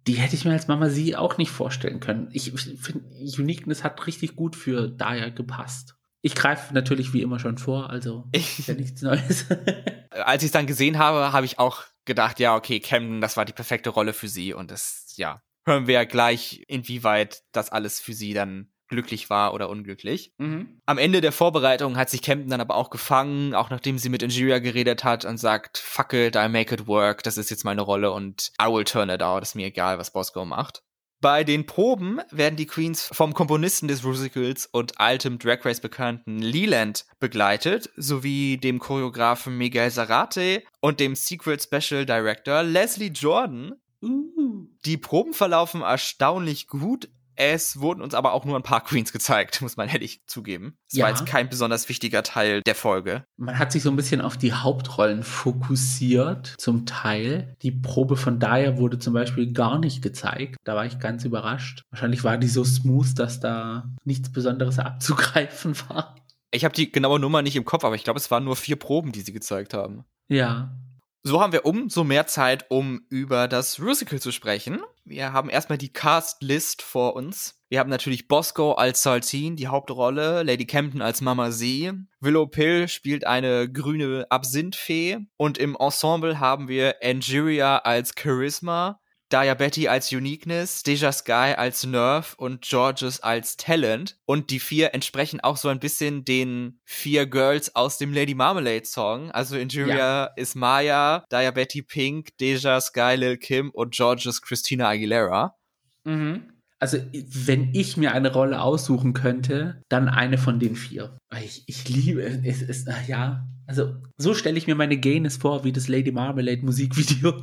Die hätte ich mir als Mama Sie auch nicht vorstellen können. Ich finde, Uniqueness hat richtig gut für Daya gepasst. Ich greife natürlich wie immer schon vor, also ist ja nichts Neues. als ich es dann gesehen habe, habe ich auch gedacht, ja, okay, Camden, das war die perfekte Rolle für sie und das, ja, hören wir ja gleich, inwieweit das alles für sie dann glücklich war oder unglücklich. Mhm. Am Ende der Vorbereitung hat sich Camden dann aber auch gefangen, auch nachdem sie mit Ingeria geredet hat und sagt, fuck it, I make it work, das ist jetzt meine Rolle und I will turn it out, ist mir egal, was Bosco macht. Bei den Proben werden die Queens vom Komponisten des Musicals und altem Drag Race bekannten Leland begleitet, sowie dem Choreografen Miguel Zarate und dem Secret Special Director Leslie Jordan. Uh. Die Proben verlaufen erstaunlich gut, es wurden uns aber auch nur ein paar Queens gezeigt, muss man ehrlich zugeben. Es ja. war jetzt kein besonders wichtiger Teil der Folge. Man hat sich so ein bisschen auf die Hauptrollen fokussiert, zum Teil. Die Probe von Daya wurde zum Beispiel gar nicht gezeigt. Da war ich ganz überrascht. Wahrscheinlich war die so smooth, dass da nichts Besonderes abzugreifen war. Ich habe die genaue Nummer nicht im Kopf, aber ich glaube, es waren nur vier Proben, die sie gezeigt haben. Ja. So haben wir umso mehr Zeit, um über das Musical zu sprechen. Wir haben erstmal die Cast-List vor uns. Wir haben natürlich Bosco als Saltine, die Hauptrolle, Lady Camden als Mama See, Willow Pill spielt eine grüne Absinthfee und im Ensemble haben wir Angeria als Charisma, Daya Betty als Uniqueness, Deja Sky als Nerve und Georges als Talent. Und die vier entsprechen auch so ein bisschen den vier Girls aus dem Lady Marmalade Song. Also Injuria ja. ist Maya, Daya Betty Pink, Deja Sky Lil Kim und Georges Christina Aguilera. Mhm. Also, wenn ich mir eine Rolle aussuchen könnte, dann eine von den vier. Ich, ich liebe es. Ist, ja, also so stelle ich mir meine Gaines vor, wie das Lady Marmalade Musikvideo.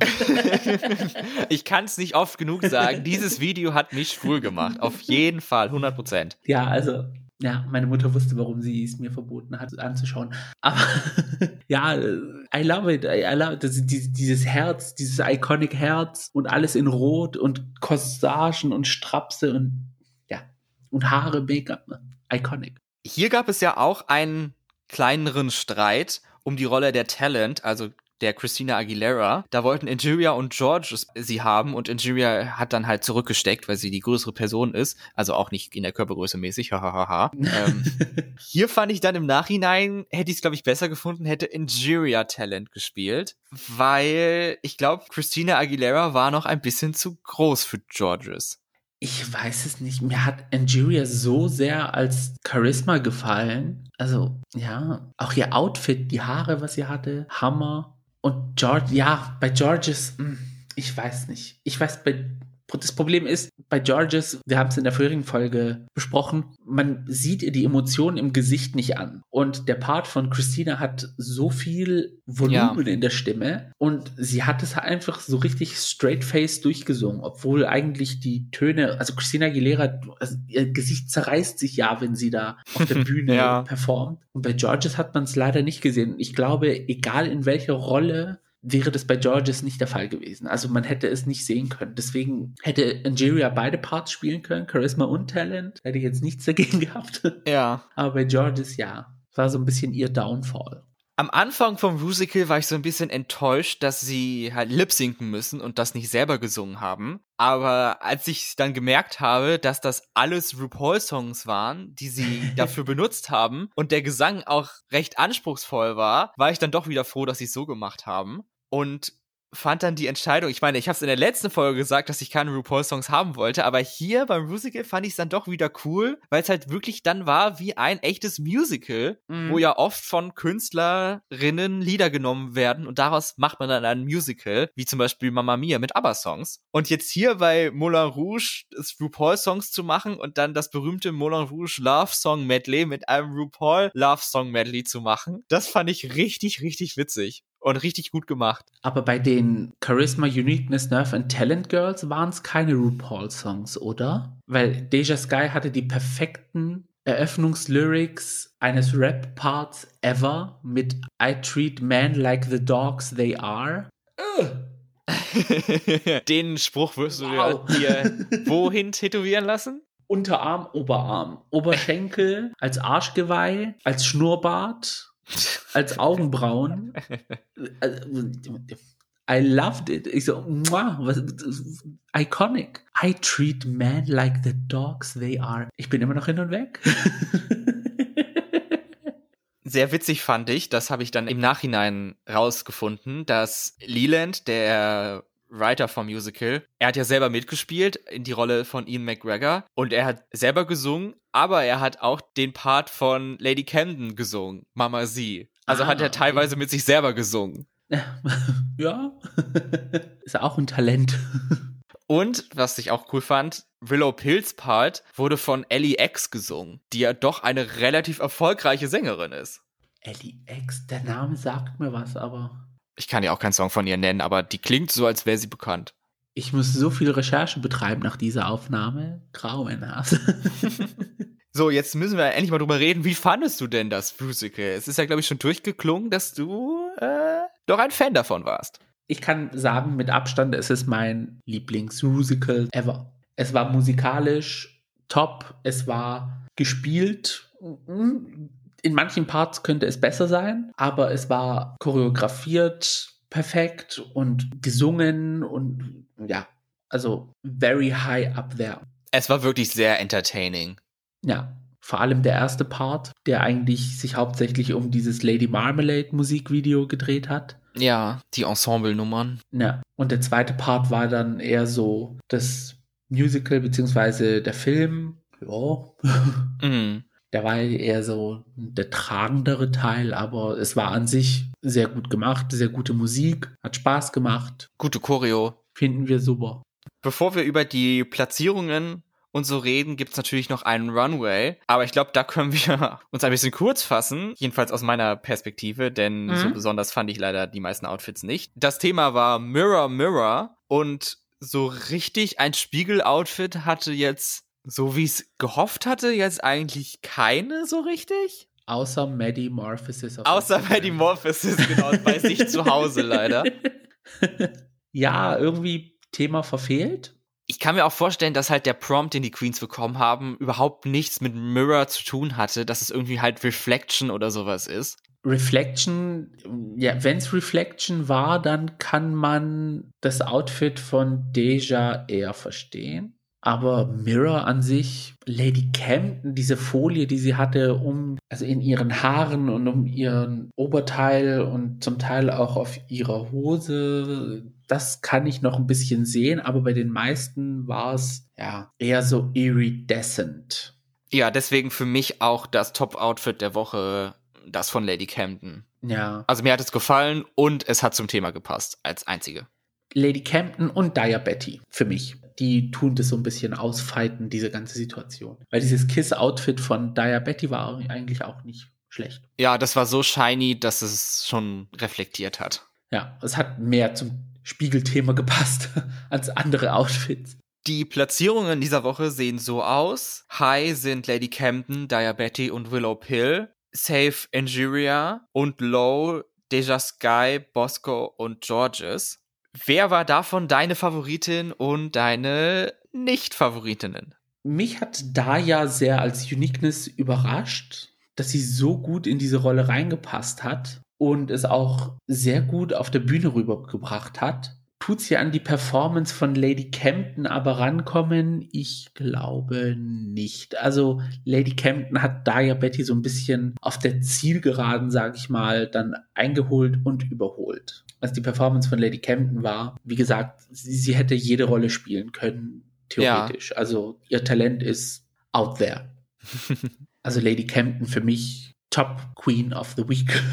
ich kann es nicht oft genug sagen. Dieses Video hat mich schwul gemacht. Auf jeden Fall, 100 Prozent. Ja, also ja, meine Mutter wusste, warum sie es mir verboten hat, anzuschauen. Aber ja, I love it. I love it. Das, dieses Herz, dieses iconic Herz und alles in Rot und Corsagen und Strapse und ja, und Haare, Make-up. Iconic. Hier gab es ja auch einen kleineren Streit um die Rolle der Talent, also der Christina Aguilera. Da wollten Injuria und George sie haben und Injuria hat dann halt zurückgesteckt, weil sie die größere Person ist. Also auch nicht in der Körpergröße mäßig, hahaha. ähm, hier fand ich dann im Nachhinein, hätte ich es glaube ich besser gefunden, hätte Injuria Talent gespielt, weil ich glaube, Christina Aguilera war noch ein bisschen zu groß für Georges. Ich weiß es nicht. Mir hat Angeria so sehr als Charisma gefallen. Also, ja, auch ihr Outfit, die Haare, was sie hatte, Hammer. Und George, ja, bei Georges, hm, ich weiß nicht. Ich weiß bei das Problem ist, bei Georges, wir haben es in der vorherigen Folge besprochen, man sieht ihr die Emotionen im Gesicht nicht an. Und der Part von Christina hat so viel Volumen ja. in der Stimme und sie hat es einfach so richtig straight face durchgesungen, obwohl eigentlich die Töne, also Christina Aguilera, also ihr Gesicht zerreißt sich ja, wenn sie da auf der Bühne ja. performt. Und bei Georges hat man es leider nicht gesehen. Ich glaube, egal in welcher Rolle wäre das bei Georges nicht der Fall gewesen. Also man hätte es nicht sehen können. Deswegen hätte Angeria beide Parts spielen können, Charisma und Talent. Hätte ich jetzt nichts dagegen gehabt. Ja. Aber bei Georges ja. war so ein bisschen ihr Downfall. Am Anfang vom Musical war ich so ein bisschen enttäuscht, dass sie halt lip sinken müssen und das nicht selber gesungen haben. Aber als ich dann gemerkt habe, dass das alles RuPaul-Songs waren, die sie dafür benutzt haben und der Gesang auch recht anspruchsvoll war, war ich dann doch wieder froh, dass sie es so gemacht haben. Und fand dann die Entscheidung, ich meine, ich habe es in der letzten Folge gesagt, dass ich keine RuPaul-Songs haben wollte, aber hier beim Musical fand ich es dann doch wieder cool, weil es halt wirklich dann war wie ein echtes Musical, mhm. wo ja oft von Künstlerinnen Lieder genommen werden und daraus macht man dann ein Musical, wie zum Beispiel Mamma Mia mit ABBA-Songs. Und jetzt hier bei Moulin Rouge RuPaul-Songs zu machen und dann das berühmte Moulin Rouge Love-Song-Medley mit einem RuPaul Love-Song-Medley zu machen, das fand ich richtig, richtig witzig und richtig gut gemacht. Aber bei den Charisma, Uniqueness, Nerve and Talent Girls waren es keine RuPaul-Songs, oder? Weil Deja Sky hatte die perfekten Eröffnungslyrics eines Rap-Parts ever mit I treat men like the dogs they are. Den Spruch wirst du wow. dir wohin tätowieren lassen? Unterarm, Oberarm, Oberschenkel, als Arschgeweih, als Schnurrbart als Augenbrauen. I loved it. Ich so, was, iconic. I treat men like the dogs they are. Ich bin immer noch hin und weg. Sehr witzig fand ich, das habe ich dann im Nachhinein rausgefunden, dass Leland, der Writer vom Musical. Er hat ja selber mitgespielt in die Rolle von Ian McGregor und er hat selber gesungen, aber er hat auch den Part von Lady Camden gesungen, Mama Sie. Also ah, hat er teilweise okay. mit sich selber gesungen. Ja, ist auch ein Talent. Und, was ich auch cool fand, Willow Pills Part wurde von Ellie X gesungen, die ja doch eine relativ erfolgreiche Sängerin ist. Ellie X, der Name sagt mir was, aber ich kann ja auch keinen Song von ihr nennen, aber die klingt so, als wäre sie bekannt. Ich muss so viel Recherche betreiben nach dieser Aufnahme. Grauenhaft. so, jetzt müssen wir endlich mal drüber reden. Wie fandest du denn das Musical? Es ist ja, glaube ich, schon durchgeklungen, dass du äh, doch ein Fan davon warst. Ich kann sagen, mit Abstand, es ist mein Lieblingsmusical ever. Es war musikalisch top, es war gespielt in manchen Parts könnte es besser sein, aber es war choreografiert perfekt und gesungen und ja, also very high up there. Es war wirklich sehr entertaining. Ja, vor allem der erste Part, der eigentlich sich hauptsächlich um dieses Lady Marmalade Musikvideo gedreht hat. Ja, die Ensemble-Nummern. Ja, und der zweite Part war dann eher so das Musical beziehungsweise der Film. Ja. Mhm. Der war eher so der tragendere Teil, aber es war an sich sehr gut gemacht, sehr gute Musik, hat Spaß gemacht. Gute Choreo. Finden wir super. Bevor wir über die Platzierungen und so reden, gibt's natürlich noch einen Runway. Aber ich glaube, da können wir uns ein bisschen kurz fassen, jedenfalls aus meiner Perspektive, denn mhm. so besonders fand ich leider die meisten Outfits nicht. Das Thema war Mirror Mirror und so richtig ein Spiegel-Outfit hatte jetzt, so wie es gehofft hatte, jetzt eigentlich keine so richtig. Außer Maddie Morphosis. Außer Maddie Morphosis, genau, bei sich zu Hause leider. ja, irgendwie Thema verfehlt. Ich kann mir auch vorstellen, dass halt der Prompt, den die Queens bekommen haben, überhaupt nichts mit Mirror zu tun hatte, dass es irgendwie halt Reflection oder sowas ist. Reflection, ja, wenn es Reflection war, dann kann man das Outfit von Deja eher verstehen. Aber Mirror an sich, Lady Camden, diese Folie, die sie hatte, um, also in ihren Haaren und um ihren Oberteil und zum Teil auch auf ihrer Hose, das kann ich noch ein bisschen sehen, aber bei den meisten war es ja eher so iridescent. Ja, deswegen für mich auch das Top-Outfit der Woche, das von Lady Camden. Ja. Also mir hat es gefallen und es hat zum Thema gepasst, als einzige. Lady Camden und Diabetti für mich die tun das so ein bisschen ausfeiten, diese ganze Situation. Weil dieses Kiss-Outfit von Diabetti war eigentlich auch nicht schlecht. Ja, das war so shiny, dass es schon reflektiert hat. Ja, es hat mehr zum Spiegelthema gepasst als andere Outfits. Die Platzierungen dieser Woche sehen so aus. High sind Lady Camden, Diabetti und Willow Pill. Safe Injuria und Low Deja Sky, Bosco und Georges. Wer war davon deine Favoritin und deine Nicht-Favoritinnen? Mich hat Daya sehr als Uniqueness überrascht, dass sie so gut in diese Rolle reingepasst hat und es auch sehr gut auf der Bühne rübergebracht hat. Tut sie an die Performance von Lady Campton aber rankommen? Ich glaube nicht. Also Lady Campton hat Daya Betty so ein bisschen auf der Zielgeraden, sag ich mal, dann eingeholt und überholt was die Performance von Lady Camden war. Wie gesagt, sie, sie hätte jede Rolle spielen können, theoretisch. Ja. Also ihr Talent ist out there. also Lady Camden für mich Top Queen of the Week.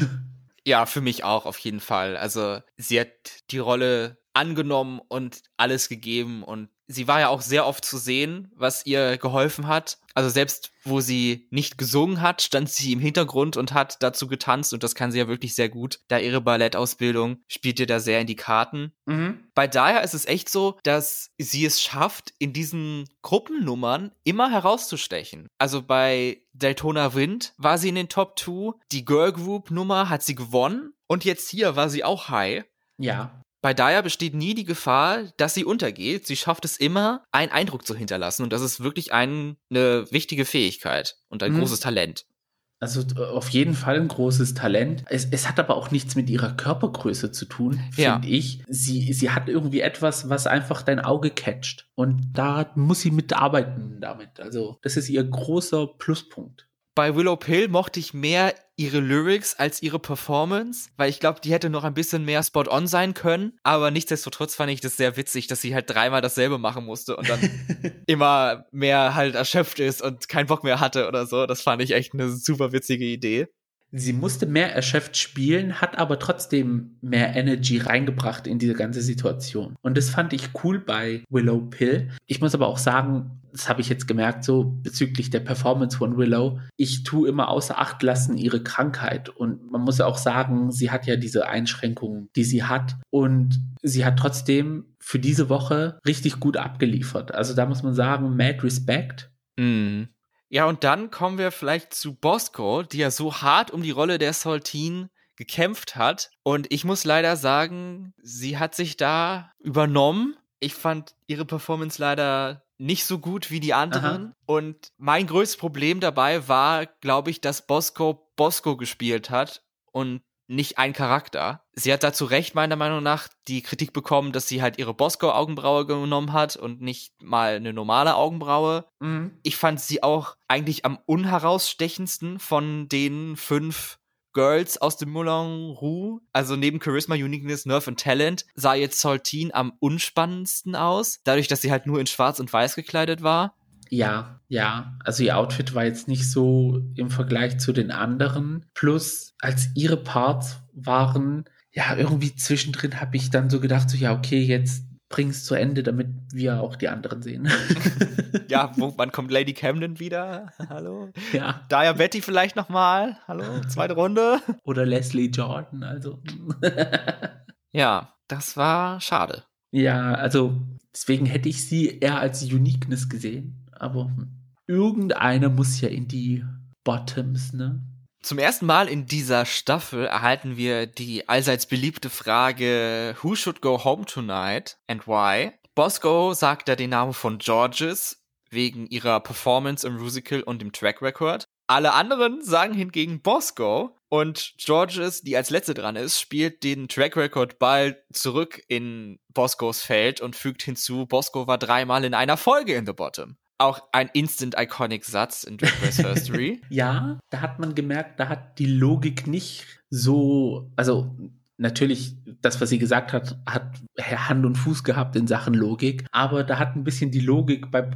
Ja, für mich auch auf jeden Fall. Also sie hat die Rolle angenommen und alles gegeben und sie war ja auch sehr oft zu sehen, was ihr geholfen hat. Also selbst wo sie nicht gesungen hat, stand sie im Hintergrund und hat dazu getanzt und das kann sie ja wirklich sehr gut. Da ihre Ballettausbildung spielt ihr da sehr in die Karten. Mhm. Bei Daya ist es echt so, dass sie es schafft, in diesen Gruppennummern immer herauszustechen. Also bei Daytona Wind war sie in den Top 2, die Girl Group Nummer hat sie gewonnen und jetzt hier war sie auch high. Ja. Bei Daya besteht nie die Gefahr, dass sie untergeht. Sie schafft es immer, einen Eindruck zu hinterlassen. Und das ist wirklich ein, eine wichtige Fähigkeit und ein mhm. großes Talent. Also auf jeden Fall ein großes Talent. Es, es hat aber auch nichts mit ihrer Körpergröße zu tun, finde ja. ich. Sie, sie hat irgendwie etwas, was einfach dein Auge catcht. Und da muss sie mitarbeiten damit. Also das ist ihr großer Pluspunkt bei Willow Pill mochte ich mehr ihre Lyrics als ihre Performance, weil ich glaube, die hätte noch ein bisschen mehr spot-on sein können. Aber nichtsdestotrotz fand ich das sehr witzig, dass sie halt dreimal dasselbe machen musste und dann immer mehr halt erschöpft ist und keinen Bock mehr hatte oder so. Das fand ich echt eine super witzige Idee. Sie musste mehr erschöpft spielen, hat aber trotzdem mehr Energy reingebracht in diese ganze Situation. Und das fand ich cool bei Willow Pill. Ich muss aber auch sagen, das habe ich jetzt gemerkt, so bezüglich der Performance von Willow. Ich tue immer außer Acht lassen ihre Krankheit. Und man muss auch sagen, sie hat ja diese Einschränkungen, die sie hat. Und sie hat trotzdem für diese Woche richtig gut abgeliefert. Also da muss man sagen, mad respect. Mhm. Ja, und dann kommen wir vielleicht zu Bosco, die ja so hart um die Rolle der Saltine gekämpft hat. Und ich muss leider sagen, sie hat sich da übernommen. Ich fand ihre Performance leider nicht so gut wie die anderen. Aha. Und mein größtes Problem dabei war, glaube ich, dass Bosco Bosco gespielt hat und nicht ein Charakter. Sie hat dazu recht, meiner Meinung nach, die Kritik bekommen, dass sie halt ihre Bosco-Augenbraue genommen hat und nicht mal eine normale Augenbraue. Mhm. Ich fand sie auch eigentlich am unherausstechendsten von den fünf Girls aus dem Moulin Rouge. Also neben Charisma, Uniqueness, Nerve und Talent sah jetzt Saltine am unspannendsten aus. Dadurch, dass sie halt nur in schwarz und weiß gekleidet war. Ja, ja. Also ihr Outfit war jetzt nicht so im Vergleich zu den anderen. Plus, als ihre Parts waren, ja, irgendwie zwischendrin habe ich dann so gedacht, so ja, okay, jetzt bring es zu Ende, damit wir auch die anderen sehen. ja, wo, wann kommt Lady Camden wieder? Hallo? Ja. Daya Betty vielleicht nochmal? Hallo? Zweite Runde? Oder Leslie Jordan, also. ja, das war schade. Ja, also deswegen hätte ich sie eher als Uniqueness gesehen. Aber irgendeiner muss ja in die Bottoms, ne? Zum ersten Mal in dieser Staffel erhalten wir die allseits beliebte Frage Who should go home tonight and why? Bosco sagt da den Namen von Georges wegen ihrer Performance im Musical und dem Track Record. Alle anderen sagen hingegen Bosco und Georges, die als letzte dran ist, spielt den Track Record Ball zurück in Boscos Feld und fügt hinzu, Bosco war dreimal in einer Folge in The Bottom auch ein instant iconic Satz in Drag Race History. ja, da hat man gemerkt, da hat die Logik nicht so, also natürlich, das, was sie gesagt hat, hat Hand und Fuß gehabt in Sachen Logik, aber da hat ein bisschen die Logik bei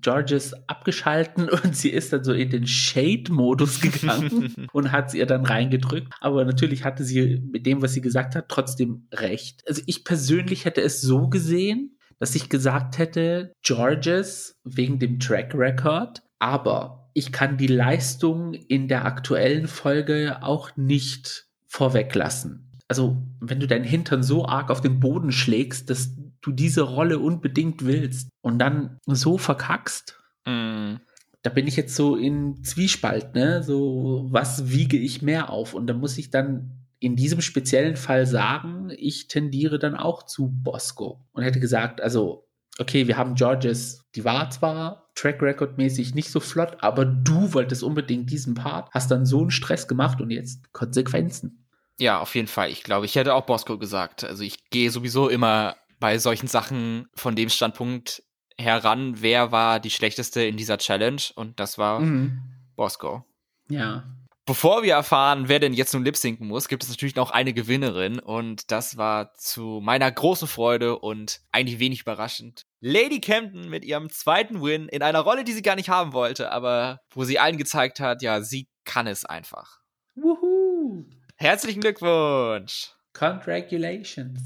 Georges abgeschalten und sie ist dann so in den Shade-Modus gegangen und hat es ihr dann reingedrückt. Aber natürlich hatte sie mit dem, was sie gesagt hat, trotzdem recht. Also ich persönlich hätte es so gesehen, dass ich gesagt hätte, Georges wegen dem Track Record, aber ich kann die Leistung in der aktuellen Folge auch nicht vorweglassen. Also, wenn du deinen Hintern so arg auf den Boden schlägst, dass du diese Rolle unbedingt willst und dann so verkackst, mm. da bin ich jetzt so in Zwiespalt, ne? So, was wiege ich mehr auf? Und da muss ich dann in diesem speziellen Fall sagen, ich tendiere dann auch zu Bosco und hätte gesagt, also, okay, wir haben Georges, die war zwar Track Record mäßig nicht so flott, aber du wolltest unbedingt diesen Part, hast dann so einen Stress gemacht und jetzt Konsequenzen. Ja, auf jeden Fall. Ich glaube, ich hätte auch Bosco gesagt. Also ich gehe sowieso immer bei solchen Sachen von dem Standpunkt heran, wer war die schlechteste in dieser Challenge und das war mhm. Bosco. Ja, Bevor wir erfahren, wer denn jetzt nun lipsinken muss, gibt es natürlich noch eine Gewinnerin und das war zu meiner großen Freude und eigentlich wenig überraschend. Lady Camden mit ihrem zweiten Win in einer Rolle, die sie gar nicht haben wollte, aber wo sie allen gezeigt hat, ja, sie kann es einfach. Wuhu! Herzlichen Glückwunsch! Congratulations!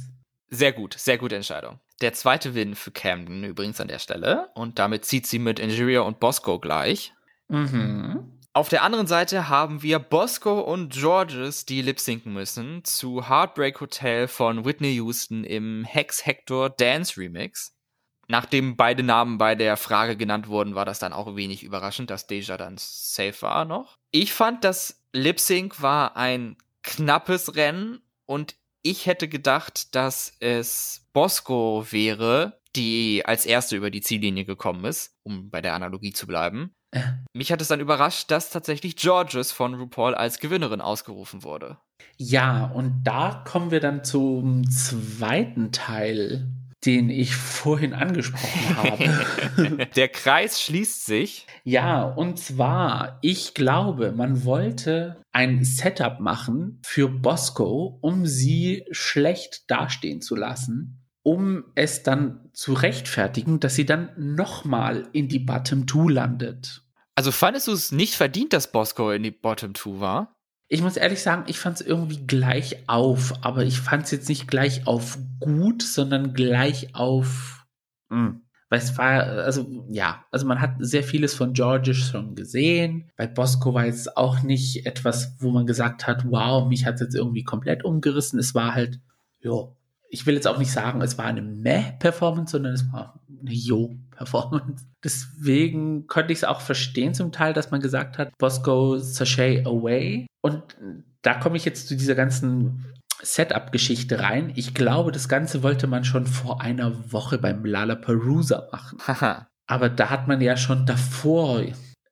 Sehr gut, sehr gute Entscheidung. Der zweite Win für Camden übrigens an der Stelle und damit zieht sie mit Injuria und Bosco gleich. Mhm. Auf der anderen Seite haben wir Bosco und Georges, die lip-sinken müssen, zu Heartbreak Hotel von Whitney Houston im Hex Hector Dance Remix. Nachdem beide Namen bei der Frage genannt wurden, war das dann auch wenig überraschend, dass Deja dann safe war noch. Ich fand, das Lip-Sync war ein knappes Rennen und ich hätte gedacht, dass es Bosco wäre, die als erste über die Ziellinie gekommen ist, um bei der Analogie zu bleiben. Mich hat es dann überrascht, dass tatsächlich Georges von RuPaul als Gewinnerin ausgerufen wurde. Ja, und da kommen wir dann zum zweiten Teil, den ich vorhin angesprochen habe. Der Kreis schließt sich. Ja, und zwar, ich glaube, man wollte ein Setup machen für Bosco, um sie schlecht dastehen zu lassen um es dann zu rechtfertigen, dass sie dann nochmal in die Bottom 2 landet. Also fandest du es nicht verdient, dass Bosco in die Bottom 2 war? Ich muss ehrlich sagen, ich fand es irgendwie gleich auf, aber ich fand es jetzt nicht gleich auf gut, sondern gleich auf. Mh. Hm, weil es war, also ja, also man hat sehr vieles von George schon gesehen. Bei Bosco war es auch nicht etwas, wo man gesagt hat, wow, mich hat es jetzt irgendwie komplett umgerissen. Es war halt, ja, ich will jetzt auch nicht sagen, es war eine Meh-Performance, sondern es war eine Jo-Performance. Deswegen konnte ich es auch verstehen zum Teil, dass man gesagt hat, Bosco Sachet away. Und da komme ich jetzt zu dieser ganzen Setup-Geschichte rein. Ich glaube, das Ganze wollte man schon vor einer Woche beim Lollapalooza machen. Aber da hat man ja schon davor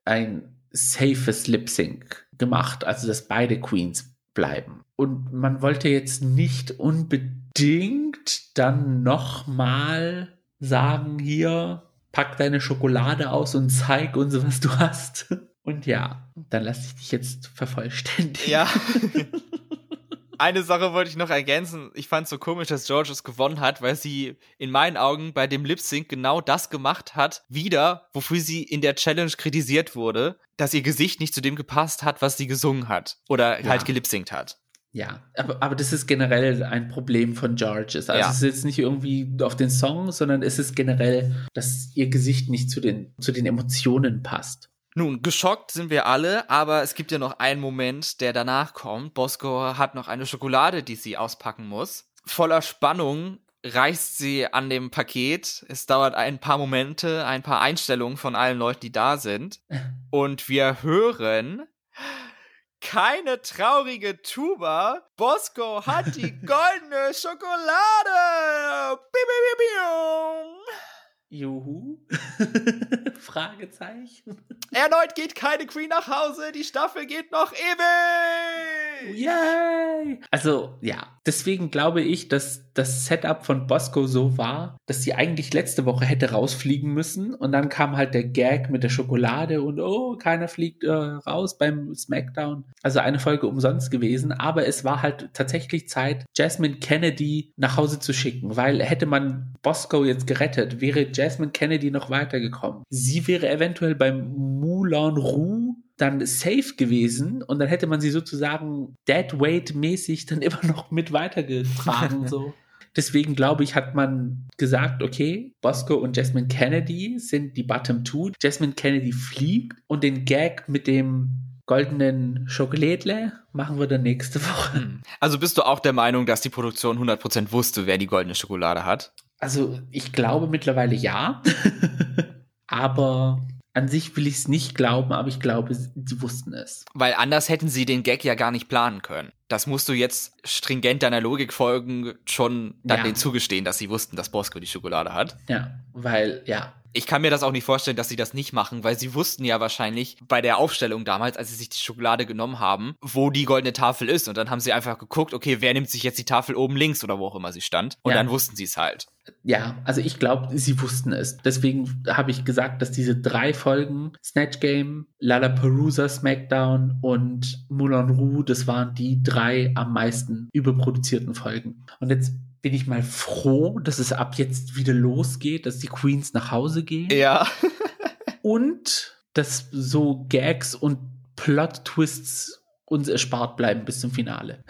ein safes Lip-Sync gemacht, also dass beide Queens bleiben. Und man wollte jetzt nicht unbedingt unbedingt dann nochmal sagen, hier, pack deine Schokolade aus und zeig uns, was du hast. Und ja, dann lass ich dich jetzt vervollständigen. Ja. Eine Sache wollte ich noch ergänzen. Ich fand es so komisch, dass Georges gewonnen hat, weil sie in meinen Augen bei dem Lip Sync genau das gemacht hat, wieder, wofür sie in der Challenge kritisiert wurde, dass ihr Gesicht nicht zu dem gepasst hat, was sie gesungen hat oder ja. halt gelipsingt hat. Ja, aber, aber das ist generell ein Problem von Georges. Also Ja. es ist jetzt nicht irgendwie auf den Song, sondern es ist generell, dass ihr Gesicht nicht zu den, zu den Emotionen passt. Nun, geschockt sind wir alle, aber es gibt ja noch einen Moment, der danach kommt. Bosco hat noch eine Schokolade, die sie auspacken muss. Voller Spannung reißt sie an dem Paket. Es dauert ein paar Momente, ein paar Einstellungen von allen Leuten, die da sind. Und wir hören keine traurige Tuba. Bosco hat die goldene Schokolade. Juhu. Fragezeichen. Erneut geht keine Queen nach Hause, die Staffel geht noch ewig. Yay! Also, ja. Deswegen glaube ich, dass das Setup von Bosco so war, dass sie eigentlich letzte Woche hätte rausfliegen müssen. Und dann kam halt der Gag mit der Schokolade und oh, keiner fliegt äh, raus beim Smackdown. Also eine Folge umsonst gewesen. Aber es war halt tatsächlich Zeit, Jasmine Kennedy nach Hause zu schicken. Weil hätte man Bosco jetzt gerettet, wäre Jasmine Kennedy noch weitergekommen. Sie wäre eventuell beim Moulin Rouge dann safe gewesen und dann hätte man sie sozusagen Deadweight-mäßig dann immer noch mit weitergetragen. so. Deswegen glaube ich, hat man gesagt, okay, Bosco und Jasmine Kennedy sind die Bottom Two. Jasmine Kennedy fliegt und den Gag mit dem goldenen Schokolädle machen wir dann nächste Woche. Hm. Also bist du auch der Meinung, dass die Produktion 100% wusste, wer die goldene Schokolade hat? Also ich glaube mittlerweile ja, aber an sich will ich es nicht glauben, aber ich glaube, sie wussten es. Weil anders hätten sie den Gag ja gar nicht planen können. Das musst du jetzt stringent deiner Logik folgen schon dann Ja. denen zugestehen, dass sie wussten, dass Bosco die Schokolade hat. Ja, weil, ja, Ich kann mir das auch nicht vorstellen, dass sie das nicht machen, weil sie wussten ja wahrscheinlich bei der Aufstellung damals, als sie sich die Schokolade genommen haben, wo die goldene Tafel ist. Und dann haben sie einfach geguckt, okay, wer nimmt sich jetzt die Tafel oben links oder wo auch immer sie stand. Und Ja. dann wussten sie es halt. Ja, also ich glaube, sie wussten es. Deswegen habe ich gesagt, dass diese drei Folgen, Snatch Game, Lollapalooza, Smackdown und Moulin Rouge, das waren die drei am meisten überproduzierten Folgen. Und jetzt bin ich mal froh, dass es ab jetzt wieder losgeht, dass die Queens nach Hause gehen Ja. und dass so Gags und Plot-Twists uns erspart bleiben bis zum Finale.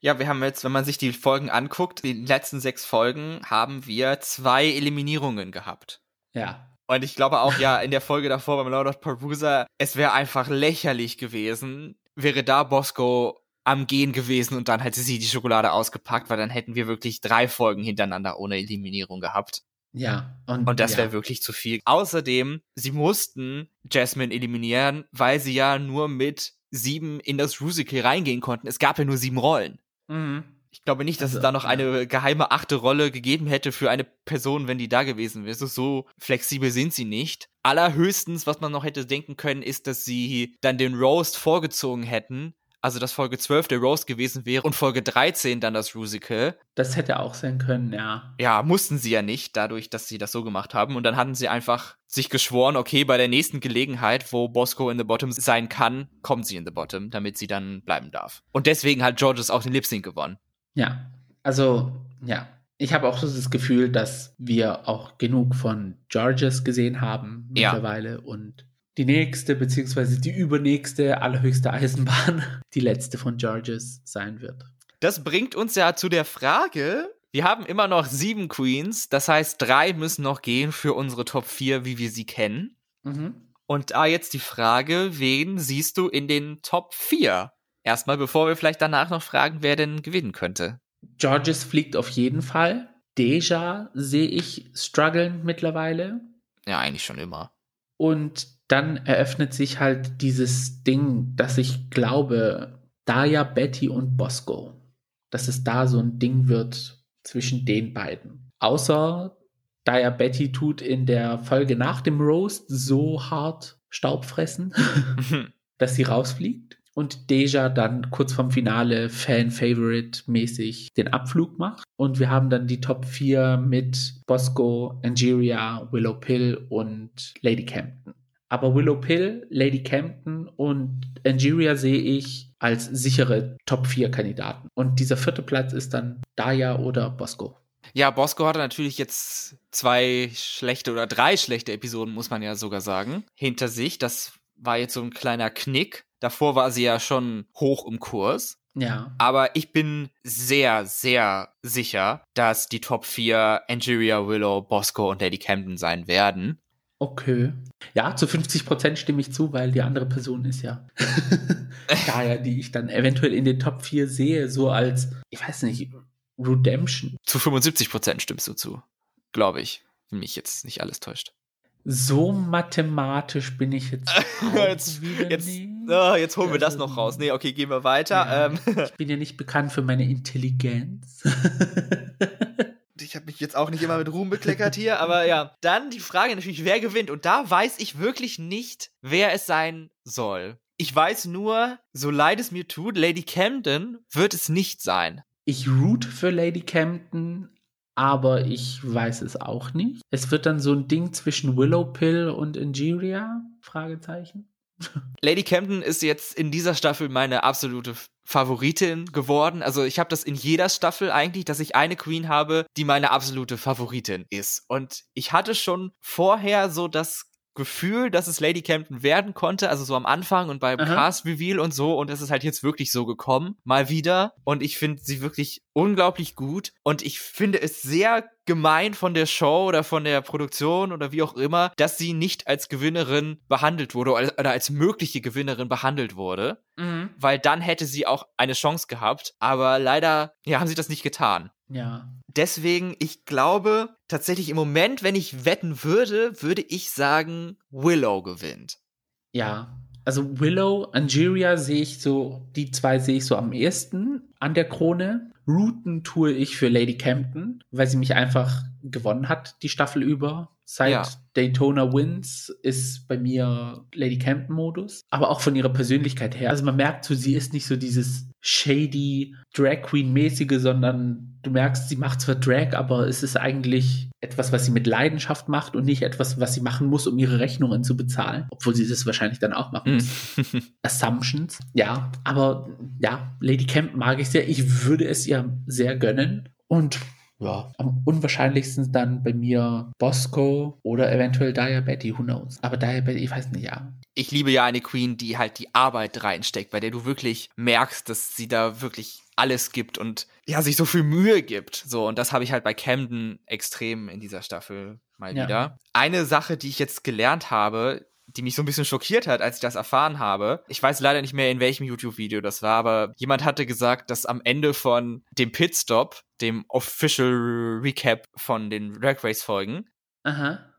Ja, wir haben jetzt, wenn man sich die Folgen anguckt, die letzten sechs Folgen haben wir zwei Eliminierungen gehabt. ja. Und ich glaube auch, ja, in der Folge davor beim Lord of Parusa, es wäre einfach lächerlich gewesen, wäre da Bosco am Gehen gewesen und dann hätte sie die Schokolade ausgepackt, weil dann hätten wir wirklich drei Folgen hintereinander ohne Eliminierung gehabt. Ja. Und das ja. wäre wirklich zu viel. Außerdem, sie mussten Jasmine eliminieren, weil sie ja nur mit sieben in das Rusical reingehen konnten. Es gab ja nur sieben Rollen. Mhm. Ich glaube nicht, dass Also, es da noch ja. eine geheime achte Rolle gegeben hätte für eine Person, wenn die da gewesen wäre. So flexibel sind sie nicht. Allerhöchstens, was man noch hätte denken können, ist, dass sie dann den Roast vorgezogen hätten. Also, dass Folge 12 der Roast gewesen wäre und Folge 13 dann das Rusical. Das hätte auch sein können, ja. Ja, mussten sie ja nicht, dadurch, dass sie das so gemacht haben. Und dann hatten sie einfach sich geschworen, okay, bei der nächsten Gelegenheit, wo Bosco in the Bottom sein kann, kommt sie in the Bottom, damit sie dann bleiben darf. Und deswegen hat Georges auch den Lip Sync gewonnen. Ja, also ja, ich habe auch so das Gefühl, dass wir auch genug von Georges gesehen haben Ja. mittlerweile und die nächste beziehungsweise die übernächste allerhöchste Eisenbahn die letzte von Georges sein wird. Das bringt uns ja zu der Frage, wir haben immer noch sieben Queens, das heißt, drei müssen noch gehen für unsere Top 4, wie wir sie kennen. Mhm. Und da jetzt die Frage, wen siehst du in den Top 4? Erstmal, bevor wir vielleicht danach noch fragen, wer denn gewinnen könnte. Georges fliegt auf jeden Fall. Deja sehe ich strugglen mittlerweile. Ja, eigentlich schon immer. Und dann eröffnet sich halt dieses Ding, dass ich glaube, Daya, Betty und Bosco, dass es da so ein Ding wird zwischen den beiden. Außer Daya Betty tut in der Folge nach dem Roast so hart Staub fressen, dass sie rausfliegt. Und Deja dann kurz vorm Finale Fan-Favorite-mäßig den Abflug macht. Und wir haben dann die Top 4 mit Bosco, Angeria, Willow Pill und Lady Campton. Aber Willow Pill, Lady Campton und Angeria sehe ich als sichere Top 4 Kandidaten. Und dieser vierte Platz ist dann Daya oder Bosco. Ja, Bosco hatte natürlich jetzt zwei schlechte oder drei schlechte Episoden, muss man ja sogar sagen, hinter sich. Das war jetzt so ein kleiner Knick. Davor war sie ja schon hoch im Kurs. Ja. Aber ich bin sehr, sehr sicher, dass die Top 4 Angeria, Willow, Bosco und Lady Camden sein werden. Okay. Ja, zu 50 Prozent stimme ich zu, weil die andere Person ist ja daher, die ich dann eventuell in den Top 4 sehe, so als, ich weiß nicht, Redemption. Zu 75 Prozent stimmst du zu. Glaube ich. Wenn mich jetzt nicht alles täuscht. So mathematisch bin ich jetzt. jetzt, wieder jetzt, ah, jetzt holen wir das noch raus. Nee, okay, gehen wir weiter. Ja, Ähm, ich bin ja nicht bekannt für meine Intelligenz. ich habe mich jetzt auch nicht immer mit Ruhm bekleckert hier, aber ja. Dann die Frage natürlich, wer gewinnt? Und da weiß ich wirklich nicht, wer es sein soll. Ich weiß nur, so leid es mir tut, Lady Camden wird es nicht sein. ich root für Lady Campton, aber ich weiß es auch nicht. Es wird dann so ein Ding zwischen Willowpill und Ingeria? Fragezeichen. Lady Camden ist jetzt in dieser Staffel meine absolute Favoritin geworden. Also ich habe das in jeder Staffel eigentlich, dass ich eine Queen habe, die meine absolute Favoritin ist. Und ich hatte schon vorher so das Gefühl, dass es Lady Camden werden konnte, also so am Anfang und beim Aha. Cast Reveal und so. Und es ist halt jetzt wirklich so gekommen, mal wieder. Und ich finde sie wirklich unglaublich gut. Und ich finde es sehr gemein von der Show oder von der Produktion oder wie auch immer, dass sie nicht als Gewinnerin behandelt wurde oder als mögliche Gewinnerin behandelt wurde, weil dann hätte sie auch eine Chance gehabt, aber leider ja, haben sie das nicht getan. Ja. Deswegen, ich glaube tatsächlich im Moment, wenn ich wetten würde, würde ich sagen, Willow gewinnt. Ja. Also Willow, Angeria sehe ich so, die zwei sehe ich so am ehesten an der Krone. Rooten tue ich für Lady Campton, weil sie mich einfach gewonnen hat, die Staffel über. Seit Ja. Daytona Wins ist bei mir Lady Campton-Modus. Aber auch von ihrer Persönlichkeit her. Also man merkt so, sie ist nicht so dieses shady Drag Queen-mäßige, sondern du merkst, sie macht zwar Drag, aber es ist eigentlich etwas, was sie mit Leidenschaft macht und nicht etwas, was sie machen muss, um ihre Rechnungen zu bezahlen. Obwohl sie das wahrscheinlich dann auch machen muss. Assumptions. Ja, aber ja, Lady Camp mag ich sehr. Ich würde es ihr sehr gönnen. Und ja, am unwahrscheinlichsten dann bei mir Bosco oder eventuell Diabetes, who knows. Aber Diabetes, ich weiß nicht, ja. ich liebe ja eine Queen, die halt die Arbeit reinsteckt, bei der du wirklich merkst, dass sie da wirklich alles gibt und ja, sich so viel Mühe gibt. So, und das habe ich halt bei Camden extrem in dieser Staffel mal Ja. wieder. Eine Sache, die ich jetzt gelernt habe, die mich so ein bisschen schockiert hat, als ich das erfahren habe. Ich weiß leider nicht mehr, in welchem YouTube-Video das war, aber jemand hatte gesagt, dass am Ende von dem Pitstop, dem Official Recap von den Drag Race-Folgen,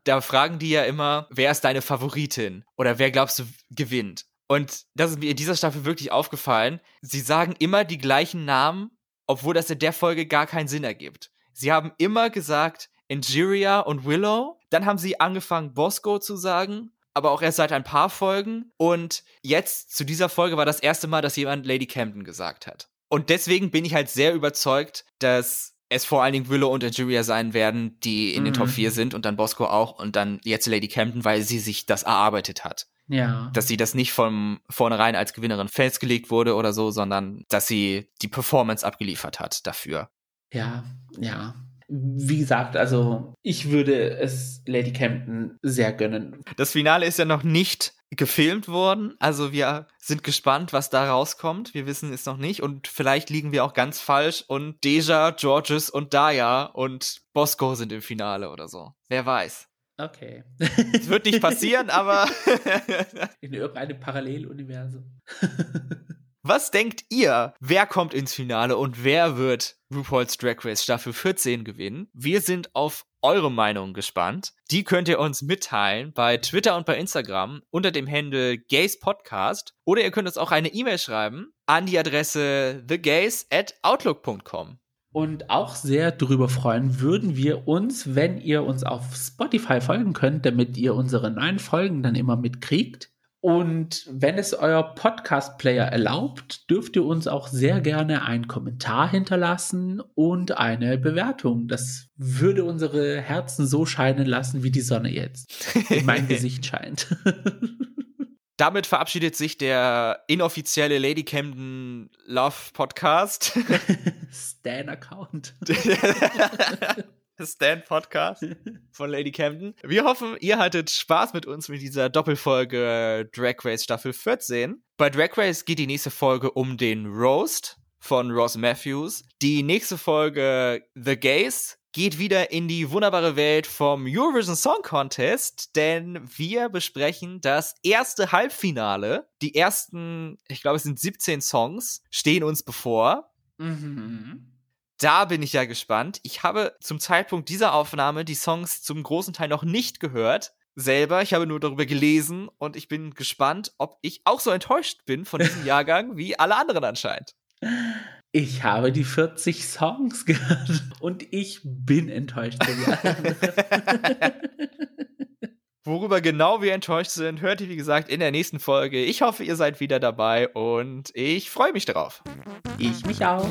da fragen die ja immer, wer ist deine Favoritin? Oder wer glaubst du gewinnt? Und das ist mir in dieser Staffel wirklich aufgefallen. Sie sagen immer die gleichen Namen, obwohl das in der Folge gar keinen Sinn ergibt. Sie haben immer gesagt Angeria und Willow. Dann haben sie angefangen, Bosco zu sagen, aber auch erst seit ein paar Folgen. Und jetzt zu dieser Folge war das erste Mal, dass jemand Lady Camden gesagt hat. Und deswegen bin ich halt sehr überzeugt, dass es vor allen Dingen Willow und Angeria sein werden, die in den Mhm. Top 4 sind und dann Bosco auch und dann jetzt Lady Camden, weil sie sich das erarbeitet hat. Ja. Dass sie das nicht von vornherein als Gewinnerin festgelegt wurde oder so, sondern dass sie die Performance abgeliefert hat dafür. Ja, ja. Wie gesagt, also ich würde es Lady Campton sehr gönnen. Das Finale ist ja noch nicht gefilmt worden, also wir sind gespannt, was da rauskommt. Wir wissen es noch nicht und vielleicht liegen wir auch ganz falsch und Deja, Georges und Daya und Bosco sind im Finale oder so. Wer weiß. Okay. Es wird nicht passieren, aber In irgendeinem Paralleluniversum. Was denkt ihr? Wer kommt ins Finale und wer wird RuPaul's Drag Race Staffel 14 gewinnen? Wir sind auf eure Meinung gespannt. Die könnt ihr uns mitteilen bei Twitter und bei Instagram unter dem Handle Gays Podcast oder ihr könnt uns auch eine E-Mail schreiben an die Adresse thegays at outlook.com. Und auch sehr darüber freuen würden wir uns, wenn ihr uns auf Spotify folgen könnt, damit ihr unsere neuen Folgen dann immer mitkriegt. Und wenn es euer Podcast-Player erlaubt, dürft ihr uns auch sehr gerne einen Kommentar hinterlassen und eine Bewertung. Das würde unsere Herzen so scheinen lassen, wie die Sonne jetzt in mein Gesicht scheint. Damit verabschiedet sich der inoffizielle Lady Camden Love Podcast. Stan-Account. Stand Podcast von Lady Camden. Wir hoffen, ihr hattet Spaß mit uns mit dieser Doppelfolge Drag Race Staffel 14. Bei Drag Race geht die nächste Folge um den Roast. von Ross Matthews. Die nächste Folge The Gays geht wieder in die wunderbare Welt vom Eurovision Song Contest, denn wir besprechen das erste Halbfinale. Die ersten, ich glaube, es sind 17 Songs, stehen uns bevor. Mhm. Da bin ich ja gespannt. Ich habe zum Zeitpunkt dieser Aufnahme die Songs zum großen Teil noch nicht gehört. Selber, ich habe nur darüber gelesen und ich bin gespannt, ob ich auch so enttäuscht bin von diesem Jahrgang wie alle anderen anscheinend. Ich habe die 40 Songs gehört und ich bin enttäuscht. Worüber genau wir enttäuscht sind, hört ihr wie gesagt in der nächsten Folge. Ich hoffe, ihr seid wieder dabei und ich freue mich darauf. Ich mich auch.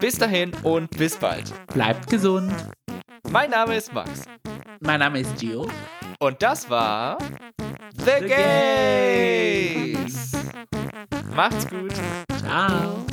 Bis dahin und bis bald. Bleibt gesund. Mein Name ist Max. Mein Name ist Gio. Und das war The, The Gays. Macht's gut. Ciao.